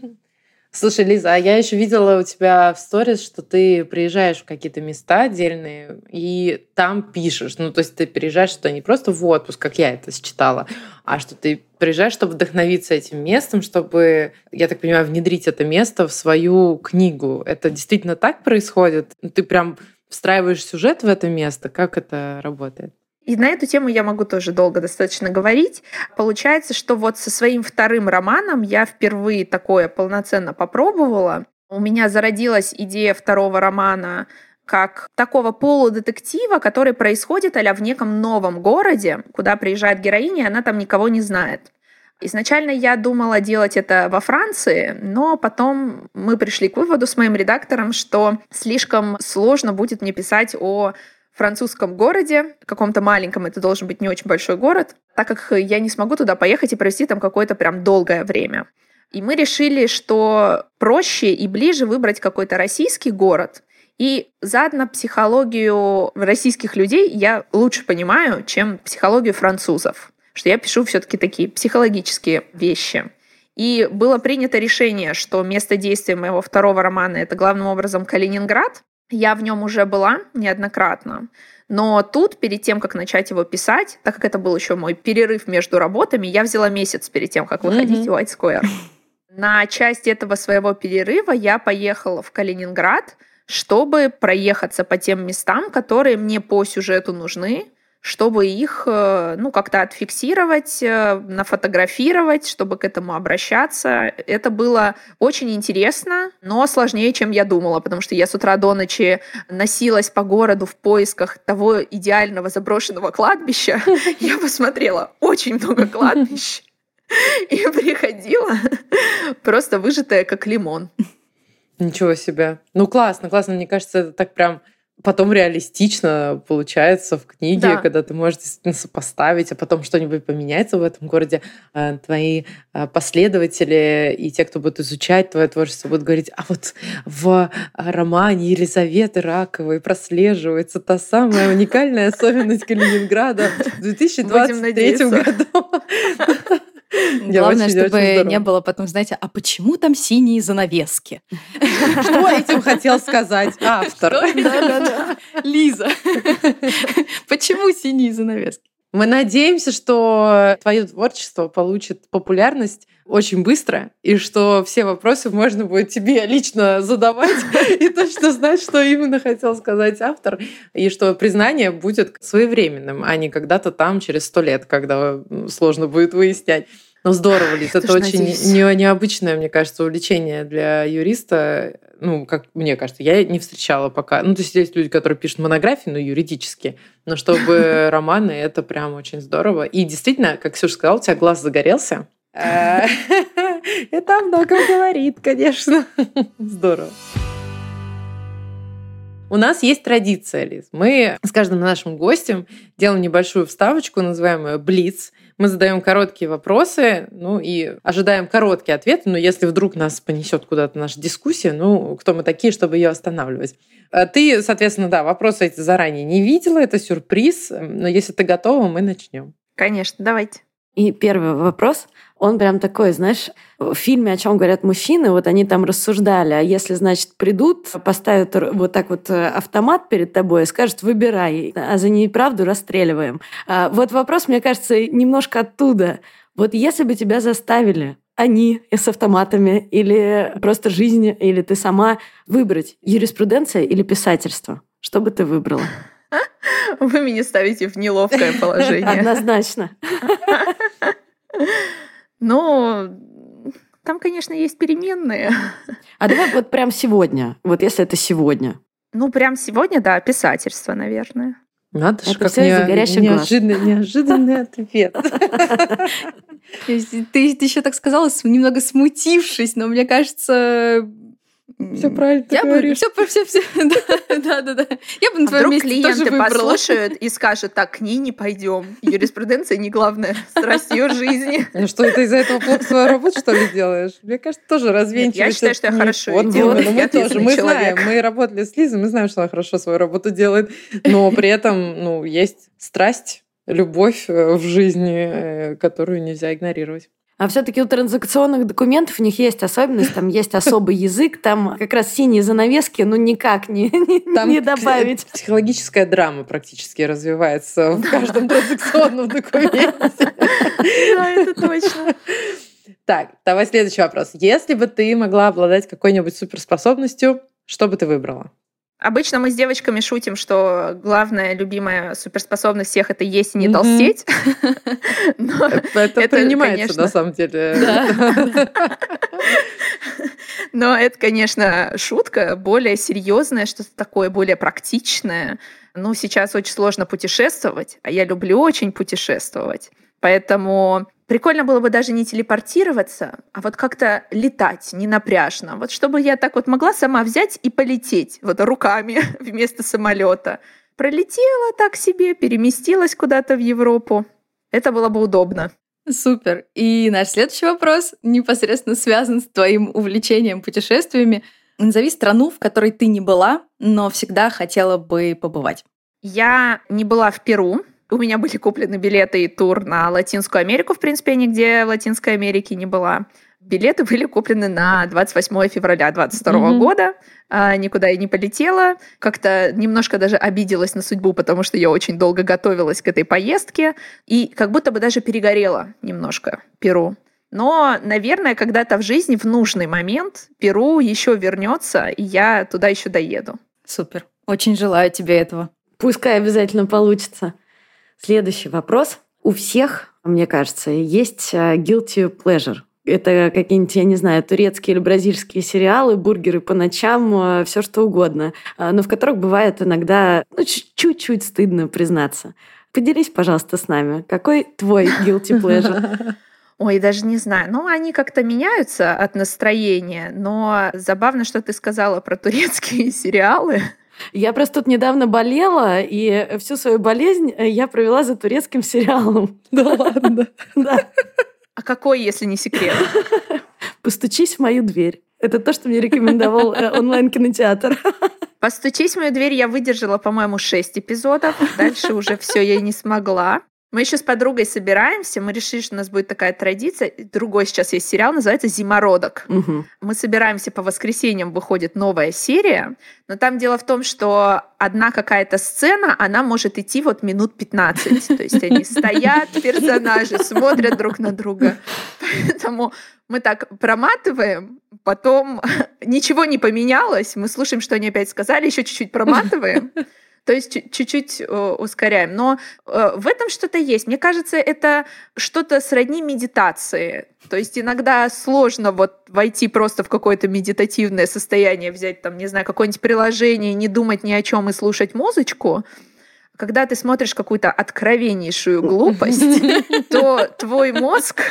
Слушай, Лиза, а я еще видела у тебя в сторис, что ты приезжаешь в какие-то места отдельные и там пишешь. Ну, то есть ты приезжаешь что не просто в отпуск, как я это считала, а что ты приезжаешь, чтобы вдохновиться этим местом, чтобы, я так понимаю, внедрить это место в свою книгу. Это действительно так происходит? Ну, ты прям встраиваешь сюжет в это место? Как это работает? И на эту тему я могу тоже долго достаточно говорить. Получается, что вот со своим вторым романом я впервые такое полноценно попробовала. У меня зародилась идея второго романа как такого полудетектива, который происходит а в неком новом городе, куда приезжает героиня, и она там никого не знает. Изначально я думала делать это во Франции, но потом мы пришли к выводу с моим редактором, что слишком сложно будет мне писать о французском городе, каком-то маленьком, это должен быть не очень большой город, так как я не смогу туда поехать и провести там какое-то прям долгое время. И мы решили, что проще и ближе выбрать какой-то российский город. И заодно психологию российских людей я лучше понимаю, чем психологию французов. Что я пишу все-таки такие психологические вещи. И было принято решение, что место действия моего второго романа это главным образом Калининград, Я в нем уже была неоднократно. Но тут, перед тем, как начать его писать, так как это был еще мой перерыв между работами, я взяла месяц перед тем, как выходить mm-hmm. в White Square. На часть этого своего перерыва я поехала в Калининград, чтобы проехаться по тем местам, которые мне по сюжету нужны, чтобы их э, ну, как-то отфиксировать, э, нафотографировать, чтобы к этому обращаться. Это было очень интересно, но сложнее, чем я думала, потому что я с утра до ночи носилась по городу в поисках того идеального заброшенного кладбища. *laughs* Я посмотрела очень много кладбищ и приходила просто выжатая, как лимон. Ничего себе. Ну, классно, классно. Мне кажется, это так прям потом реалистично получается в книге, да. когда ты можешь действительно сопоставить, а потом что-нибудь поменяется в этом городе. А, твои а, последователи и те, кто будет изучать твое творчество, будут говорить, а вот в романе Елизаветы Раковой прослеживается та самая уникальная особенность Калининграда в 2023 году. *laughs* *laughs* Главное, чтобы не было потом, знаете, а почему там синие занавески? *laughs* Что этим хотел сказать автор? *laughs* Лиза. Почему синие занавески? Мы надеемся, что твое творчество получит популярность очень быстро, и что все вопросы можно будет тебе лично задавать *laughs* и точно знать, что именно хотел сказать автор, и что признание будет своевременным, а не когда-то там через сто лет, когда сложно будет выяснять. Ну, здорово, Лиз. Это очень не, необычное, мне кажется, увлечение для юриста. Ну, как мне кажется, я не встречала пока. Ну, то есть есть люди, которые пишут монографии, но юридически. Но чтобы *laughs* романы, это прям очень здорово. И действительно, как Ксюша сказала, у тебя глаз загорелся. Э, *laughs* это много говорит, конечно. Здорово. У нас есть традиция, Лиз. Мы с каждым нашим гостем делаем небольшую вставочку, называемую «Блиц». Мы задаем короткие вопросы, ну и ожидаем короткие ответы, но если вдруг нас понесет куда-то наша дискуссия, ну, кто мы такие, чтобы ее останавливать. А ты, соответственно, да, вопросы эти заранее не видела, это сюрприз, но если ты готова, мы начнем. Конечно, давайте. И первый вопрос, он прям такой, знаешь, в фильме «О чем говорят мужчины», вот они там рассуждали, а если, значит, придут, поставят вот так вот э, автомат перед тобой и скажут «выбирай», а за неправду расстреливаем. А вот вопрос, мне кажется, немножко оттуда. Вот если бы тебя заставили они с автоматами, или просто жизнь, или ты сама выбрать юриспруденция или писательство, что бы ты выбрала? Вы меня ставите в неловкое положение. Однозначно. *laughs* Но там, конечно, есть переменные. А давай вот прям сегодня, вот если это сегодня. Ну, прям сегодня, да, писательство, наверное. Надо же, как не, неожиданный, неожиданный ответ. *laughs* Ты, ты еще так сказала, немного смутившись, но мне кажется, все правильно я говоришь. Бы, все, все, все. да, да, да. Я бы на а твоем месте клиенты тоже послушают *laughs* и скажут, так, к ней не пойдем. Юриспруденция не главная страсть ее жизни. Ну что, ты из-за этого плохо свою работу, что ли, делаешь? Мне кажется, тоже развенчивать. Я считаю, что я хорошо вот, делаю. Мы тоже, мы знаем, мы работали с Лизой, мы знаем, что она хорошо свою работу делает, но при этом, ну, есть страсть, любовь э, в жизни, э, которую нельзя игнорировать. А все-таки у транзакционных документов у них есть особенность, там есть особый язык, там как раз синие занавески, ну никак не, не, там не добавить. Психологическая драма практически развивается в каждом транзакционном документе. Да, это точно. Так, давай следующий вопрос. Если бы ты могла обладать какой-нибудь суперспособностью, что бы ты выбрала? Обычно мы с девочками шутим, что главная любимая суперспособность всех это есть и не толстеть. *laughs* Это принимается на самом деле. *laughs* Но это, конечно, шутка, более серьезная, что-то такое более практичное. Ну, сейчас очень сложно путешествовать, а я люблю очень путешествовать. Поэтому Прикольно было бы даже не телепортироваться, а вот как-то летать не напряжно. Вот чтобы я так вот могла сама взять и полететь вот руками *laughs* вместо самолета. Пролетела так себе, переместилась куда-то в Европу. Это было бы удобно. Супер. И наш следующий вопрос непосредственно связан с твоим увлечением путешествиями. Назови страну, в которой ты не была, но всегда хотела бы побывать. Я не была в Перу, у меня были куплены билеты и тур на Латинскую Америку, в принципе, я нигде в Латинской Америке не была. Билеты были куплены на 28 февраля 2022 mm-hmm. года. А, никуда я не полетела. Как-то немножко даже обиделась на судьбу, потому что я очень долго готовилась к этой поездке. И как будто бы даже перегорела немножко Перу. Но, наверное, когда-то в жизни в нужный момент Перу еще вернется, и я туда еще доеду. Супер. Очень желаю тебе этого. Пускай обязательно получится. Следующий вопрос. У всех, мне кажется, есть а, guilty pleasure. Это какие-нибудь, я не знаю, турецкие или бразильские сериалы, бургеры по ночам, а, все что угодно, а, но в которых бывает иногда ну, чуть-чуть стыдно признаться. Поделись, пожалуйста, с нами. Какой твой guilty pleasure? *laughs* Ой, даже не знаю. Ну, они как-то меняются от настроения, но забавно, что ты сказала про турецкие *laughs* сериалы. Я просто тут недавно болела, и всю свою болезнь я провела за турецким сериалом. *laughs* Да ладно? Да. А какой, если не секрет? *laughs* «Постучись в мою дверь». Это то, что мне рекомендовал э, онлайн-кинотеатр. *laughs* «Постучись в мою дверь» я выдержала, по-моему, шесть эпизодов. Дальше уже все я не смогла. Мы еще с подругой собираемся, мы решили, что у нас будет такая традиция. Другой сейчас есть сериал, называется «Зимородок». Угу. Мы собираемся по воскресеньям, выходит новая серия, но там дело в том, что одна какая-то сцена, она может идти вот минут 15. То есть они стоят, персонажи, смотрят друг на друга. Поэтому мы так проматываем, потом ничего не поменялось, мы слушаем, что они опять сказали, еще чуть-чуть проматываем, то есть чуть-чуть э, ускоряем. Но э, в этом что-то есть. Мне кажется, это что-то сродни медитации. То есть иногда сложно вот войти просто в какое-то медитативное состояние, взять там, не знаю, какое-нибудь приложение, не думать ни о чем и слушать музычку. Когда ты смотришь какую-то откровеннейшую глупость, *laughs* то твой мозг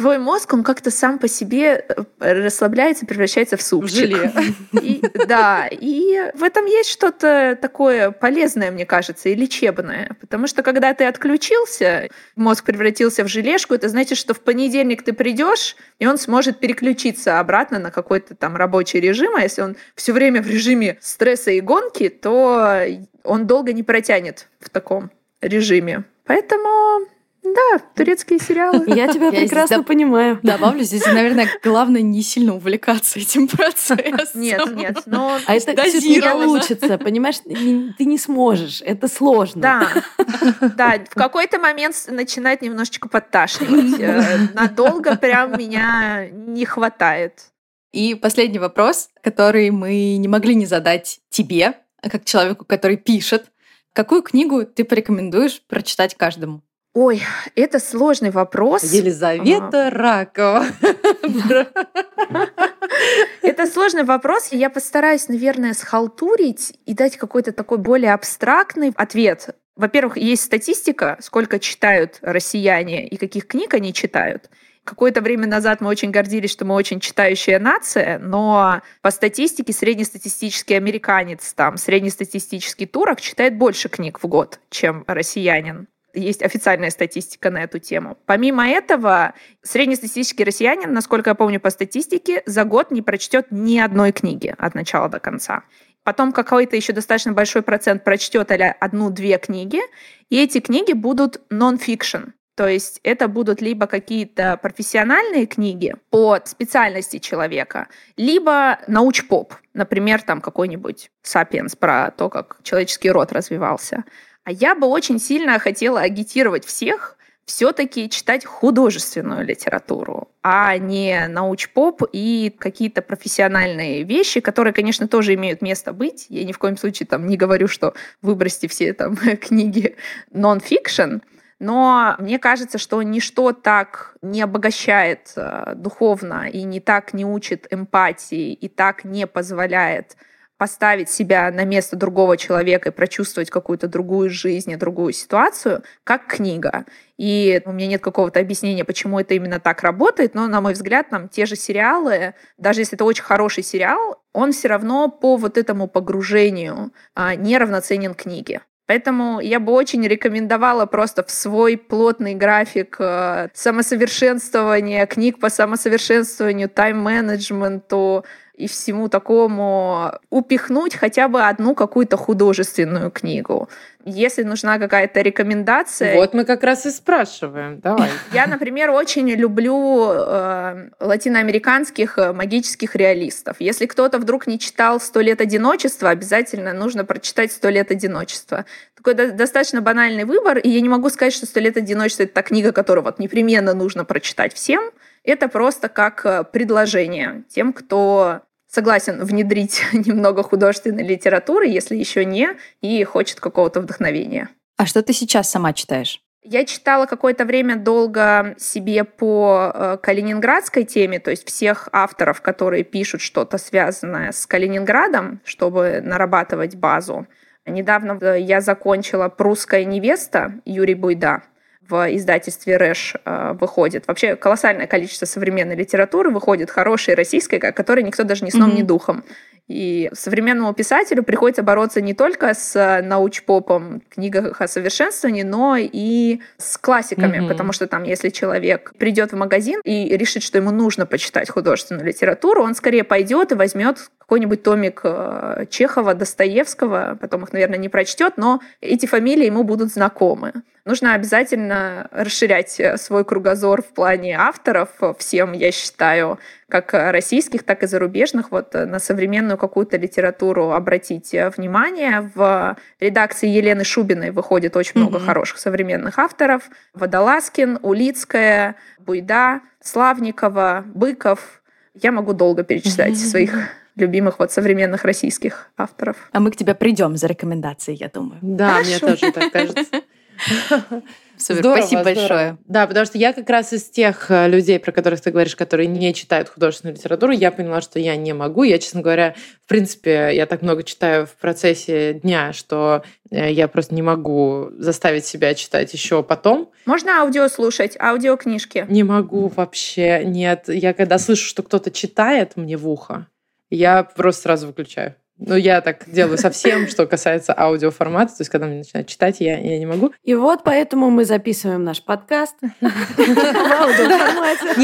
твой мозг, он как-то сам по себе э, расслабляется, превращается в супчик. Желе. *laughs* И, да, и в этом есть что-то такое полезное, мне кажется, и лечебное. Потому что когда ты отключился, мозг превратился в желешку, это значит, что в понедельник ты придешь, и он сможет переключиться обратно на какой-то там рабочий режим, а если он все время в режиме стресса и гонки, то он долго не протянет в таком режиме. Поэтому да, турецкие сериалы. Я тебя прекрасно понимаю. Добавлю, здесь, наверное, главное не сильно увлекаться этим процессом. Нет, нет, но... А это кстати, не получится, понимаешь? Ты не сможешь, это сложно. Да, да, в какой-то момент начинает немножечко подташнивать. Э, надолго прям меня не хватает. И последний вопрос, который мы не могли не задать тебе, как человеку, который пишет. Какую книгу ты порекомендуешь прочитать каждому? Ой, это сложный вопрос. Елизавета а... Ракова. Это сложный вопрос. Я постараюсь, наверное, схалтурить и дать какой-то такой более абстрактный ответ. Во-первых, есть статистика, сколько читают россияне и каких книг они читают. Какое-то время назад мы очень гордились, что мы очень читающая нация, но по статистике среднестатистический американец, там, среднестатистический турок читает больше книг в год, чем россиянин. Есть официальная статистика на эту тему. Помимо этого, среднестатистический россиянин, насколько я помню по статистике, за год не прочтет ни одной книги от начала до конца. Потом какой-то еще достаточно большой процент прочтет одну-две книги, и эти книги будут нон-фикшн. То есть это будут либо какие-то профессиональные книги по специальности человека, либо науч-поп, например, там какой-нибудь «Сапиенс» про то, как человеческий род развивался. А я бы очень сильно хотела агитировать всех все-таки читать художественную литературу, а не науч-поп и какие-то профессиональные вещи, которые, конечно, тоже имеют место быть. Я ни в коем случае там не говорю, что выбросьте все там *laughs* книги нон-фикшн, но мне кажется, что ничто так не обогащает э, духовно и не так не учит эмпатии и так не позволяет поставить себя на место другого человека и прочувствовать какую-то другую жизнь и другую ситуацию, как книга. И у меня нет какого-то объяснения, почему это именно так работает, но, на мой взгляд, там те же сериалы, даже если это очень хороший сериал, он все равно по вот этому погружению а, неравноценен книге. Поэтому я бы очень рекомендовала просто в свой плотный график э, самосовершенствования, книг по самосовершенствованию, тайм-менеджменту, и всему такому упихнуть хотя бы одну какую-то художественную книгу. Если нужна какая-то рекомендация... Вот мы как раз и спрашиваем. Давай. *laughs* Я, например, очень люблю э, латиноамериканских э, магических реалистов. Если кто-то вдруг не читал «Сто лет одиночества», обязательно нужно прочитать «Сто лет одиночества». Такой до- достаточно банальный выбор, и я не могу сказать, что «Сто лет одиночества» — это та книга, которую вот непременно нужно прочитать всем. Это просто как э, предложение тем, кто согласен внедрить *laughs* немного художественной литературы, если еще не, и хочет какого-то вдохновения. А что ты сейчас сама читаешь? Я читала какое-то время долго себе по э, калининградской теме, то есть всех авторов, которые пишут что-то связанное с Калининградом, чтобы нарабатывать базу. Недавно э, я закончила «Прусская невеста» Юрий Буйда в издательстве «Рэш» э, выходит. Вообще колоссальное количество современной литературы выходит, хорошей российской, которой никто даже ни сном, mm-hmm. ни духом. И современному писателю приходится бороться не только с э, научпопом, книгах о совершенствовании, но и с классиками, mm-hmm. потому что там, если человек придет в магазин и решит, что ему нужно почитать художественную литературу, он скорее пойдет и возьмет какой-нибудь томик э, Чехова, Достоевского, потом их, наверное, не прочтет, но эти фамилии ему будут знакомы. Нужно обязательно расширять э, свой кругозор в плане авторов. Всем, я считаю, как российских, так и зарубежных, вот э, на современную какую-то литературу обратить внимание. В редакции Елены Шубиной выходит очень mm-hmm. много хороших современных авторов. Водолазкин, Улицкая, Буйда, Славникова, Быков. Я могу долго перечислять mm-hmm. *laughs* своих любимых вот современных российских авторов. А мы к тебе придем за рекомендацией, я думаю. Да, Хорошо. мне тоже так кажется. *laughs* Супер, здорово, спасибо здорово. большое. Да, потому что я как раз из тех э, людей, про которых ты говоришь, которые не читают художественную литературу, я поняла, что я не могу. Я, честно говоря, в принципе, я так много читаю в процессе дня, что э, я просто не могу заставить себя читать еще потом. Можно аудио слушать, аудиокнижки? Не могу вообще, нет. Я когда слышу, что кто-то читает мне в ухо, я просто сразу выключаю. Ну, я так делаю совсем, что касается аудиоформата. То есть, когда мне начинают читать, я, я не могу. И вот поэтому мы записываем наш подкаст *laughs* в аудиоформате.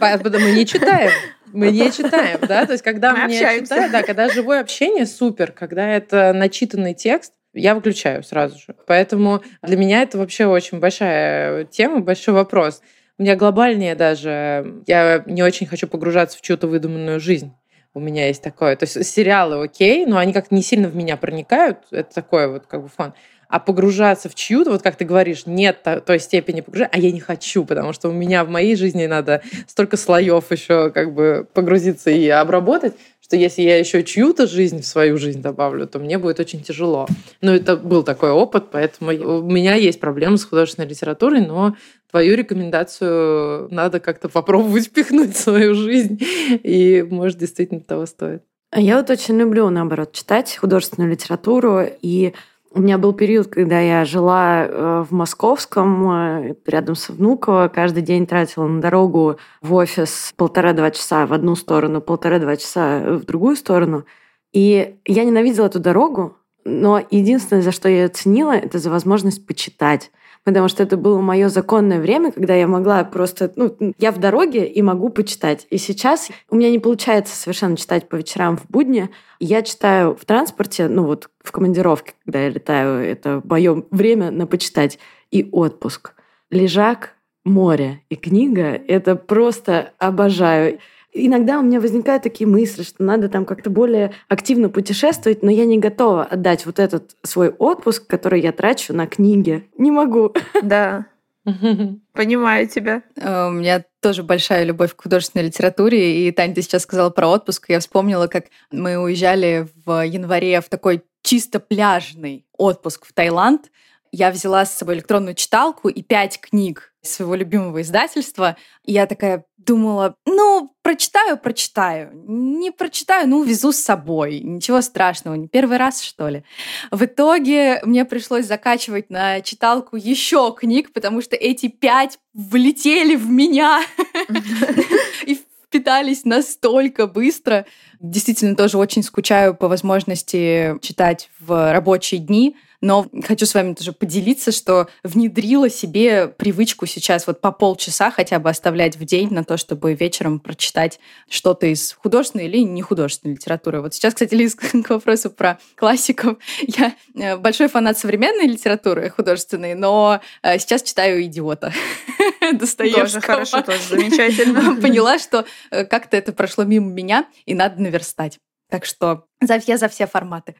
А мы не читаем. Мы не читаем, да? То есть, когда мне читают, да, когда живое общение, супер. Когда это начитанный текст, я выключаю сразу же. Поэтому для меня это вообще очень большая тема, большой вопрос. У меня глобальнее даже, я не очень хочу погружаться в чью-то выдуманную жизнь у меня есть такое. То есть сериалы окей, но они как-то не сильно в меня проникают. Это такое вот как бы фан. А погружаться в чью-то, вот как ты говоришь, нет той степени погружения, а я не хочу, потому что у меня в моей жизни надо столько слоев еще как бы погрузиться и обработать, что если я еще чью-то жизнь в свою жизнь добавлю, то мне будет очень тяжело. Но это был такой опыт, поэтому у меня есть проблемы с художественной литературой, но твою рекомендацию надо как-то попробовать *laughs* впихнуть в свою жизнь, и, может, действительно того стоит. Я вот очень люблю, наоборот, читать художественную литературу, и у меня был период, когда я жила э, в Московском, э, рядом с Внуково, каждый день тратила на дорогу в офис полтора-два часа в одну сторону, полтора-два часа в другую сторону. И я ненавидела эту дорогу, но единственное, за что я ее ценила, это за возможность почитать потому что это было мое законное время, когда я могла просто, ну, я в дороге и могу почитать. И сейчас у меня не получается совершенно читать по вечерам в будни. Я читаю в транспорте, ну вот в командировке, когда я летаю, это мое время на почитать. И отпуск. Лежак, море и книга — это просто обожаю. Иногда у меня возникают такие мысли, что надо там как-то более активно путешествовать, но я не готова отдать вот этот свой отпуск, который я трачу на книги. Не могу. Да. *laughs* Понимаю тебя. Э, у меня тоже большая любовь к художественной литературе. И, Таня, ты сейчас сказала про отпуск. Я вспомнила, как мы уезжали в январе в такой чисто пляжный отпуск в Таиланд. Я взяла с собой электронную читалку и пять книг своего любимого издательства. И я такая думала, ну, прочитаю, прочитаю. Не прочитаю, ну, везу с собой. Ничего страшного, не первый раз, что ли. В итоге мне пришлось закачивать на читалку еще книг, потому что эти пять влетели в меня *laughs* и впитались настолько быстро. Действительно, тоже очень скучаю по возможности читать в рабочие дни, но хочу с вами тоже поделиться, что внедрила себе привычку сейчас вот по полчаса хотя бы оставлять в день на то, чтобы вечером прочитать что-то из художественной или не художественной литературы. Вот сейчас, кстати, Лиз, *laughs* к вопросу про классиков. Я э, большой фанат современной литературы художественной, но э, сейчас читаю «Идиота» *laughs* Достоевского. Тоже хорошо, тоже замечательно. *laughs* Поняла, что э, как-то это прошло мимо меня, и надо наверстать. Так что я за все форматы.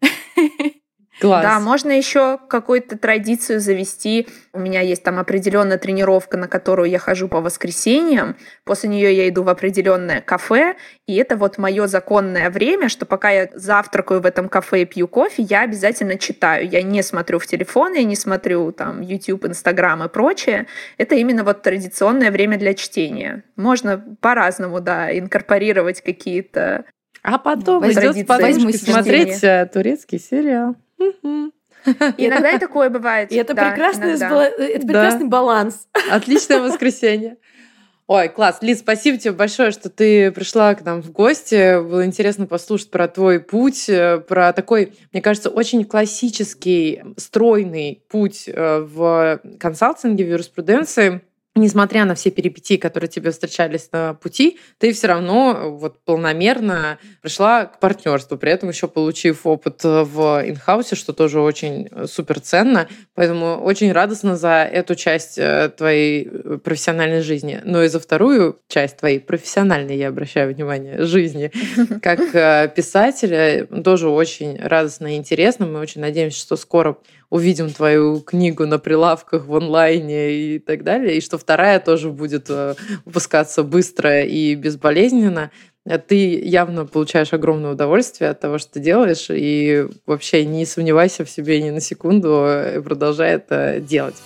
Класс. Да, можно еще какую-то традицию завести. У меня есть там определенная тренировка, на которую я хожу по воскресеньям. После нее я иду в определенное кафе, и это вот мое законное время, что пока я завтракаю в этом кафе и пью кофе, я обязательно читаю. Я не смотрю в телефон, я не смотрю там YouTube, Instagram и прочее. Это именно вот традиционное время для чтения. Можно по-разному, да, инкорпорировать какие-то а потом идет с смотреть э, турецкий сериал. *laughs* Иногда и такое бывает. И это, прекрасный, это прекрасный баланс. *laughs* Отличное воскресенье. Ой, класс. Лиз, спасибо тебе большое, что ты пришла к нам в гости. Было интересно послушать про твой путь, э, про такой, мне кажется, очень классический, стройный путь э, в консалтинге, в юриспруденции несмотря на все перипетии, которые тебе встречались на пути, ты все равно э, вот полномерно пришла к партнерству, при этом еще получив опыт э, в инхаусе, что тоже очень э, супер ценно. Поэтому очень радостно за эту часть твоей профессиональной жизни. Но и за вторую часть твоей профессиональной, я обращаю внимание, жизни, *laughs* как писателя, тоже очень радостно и интересно. Мы очень надеемся, что скоро увидим твою книгу на прилавках в онлайне и так далее, и что вторая тоже будет э, выпускаться быстро и безболезненно. Э, ты явно получаешь огромное удовольствие от того, что ты делаешь, и вообще не сомневайся в себе ни на секунду, и продолжай это делать.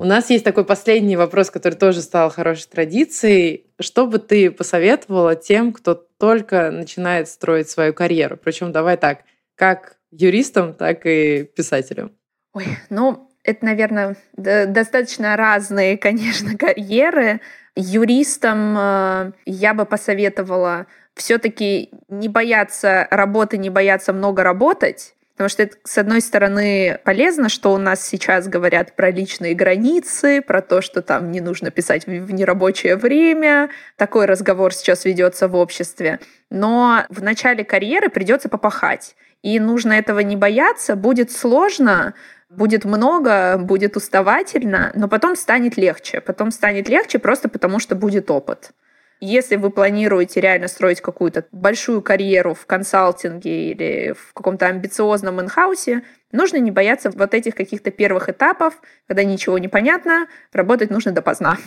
У нас есть такой последний вопрос, который тоже стал хорошей традицией. Что бы ты посоветовала тем, кто только начинает строить свою карьеру? Причем давай так, как юристам, так и писателям? Ой, ну, это, наверное, достаточно разные, *laughs* конечно, карьеры. Юристам э, я бы посоветовала все-таки не бояться работы, не бояться много работать, Потому что это, с одной стороны, полезно, что у нас сейчас говорят про личные границы, про то, что там не нужно писать в нерабочее время. Такой разговор сейчас ведется в обществе. Но в начале карьеры придется попахать. И нужно этого не бояться. Будет сложно, будет много, будет уставательно, но потом станет легче. Потом станет легче просто потому, что будет опыт. Если вы планируете реально строить какую-то большую карьеру в консалтинге или в каком-то амбициозном инхаусе, нужно не бояться вот этих каких-то первых этапов, когда ничего не понятно, работать нужно допоздна.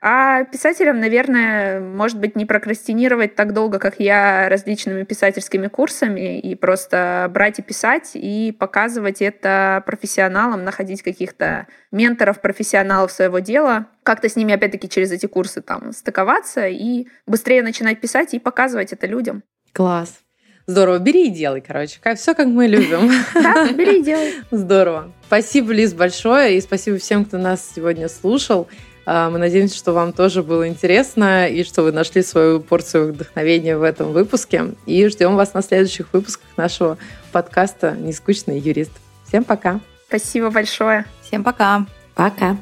А писателям, наверное, может быть, не прокрастинировать так долго, как я, различными писательскими курсами, и просто брать и писать, и показывать это профессионалам, находить каких-то менторов, профессионалов своего дела, как-то с ними, опять-таки, через эти курсы там стыковаться и быстрее начинать писать и показывать это людям. Класс. Здорово. Бери и делай, короче. Все как мы любим. *laughs* Да, бери и делай. Здорово. Спасибо, Лиз, большое. И спасибо всем, кто нас сегодня слушал. А, мы надеемся, что вам тоже было интересно и что вы нашли свою порцию вдохновения в этом выпуске. И ждем вас на следующих выпусках нашего подкаста «Нескучный юрист». Всем пока! Спасибо большое! Всем пока! Пока!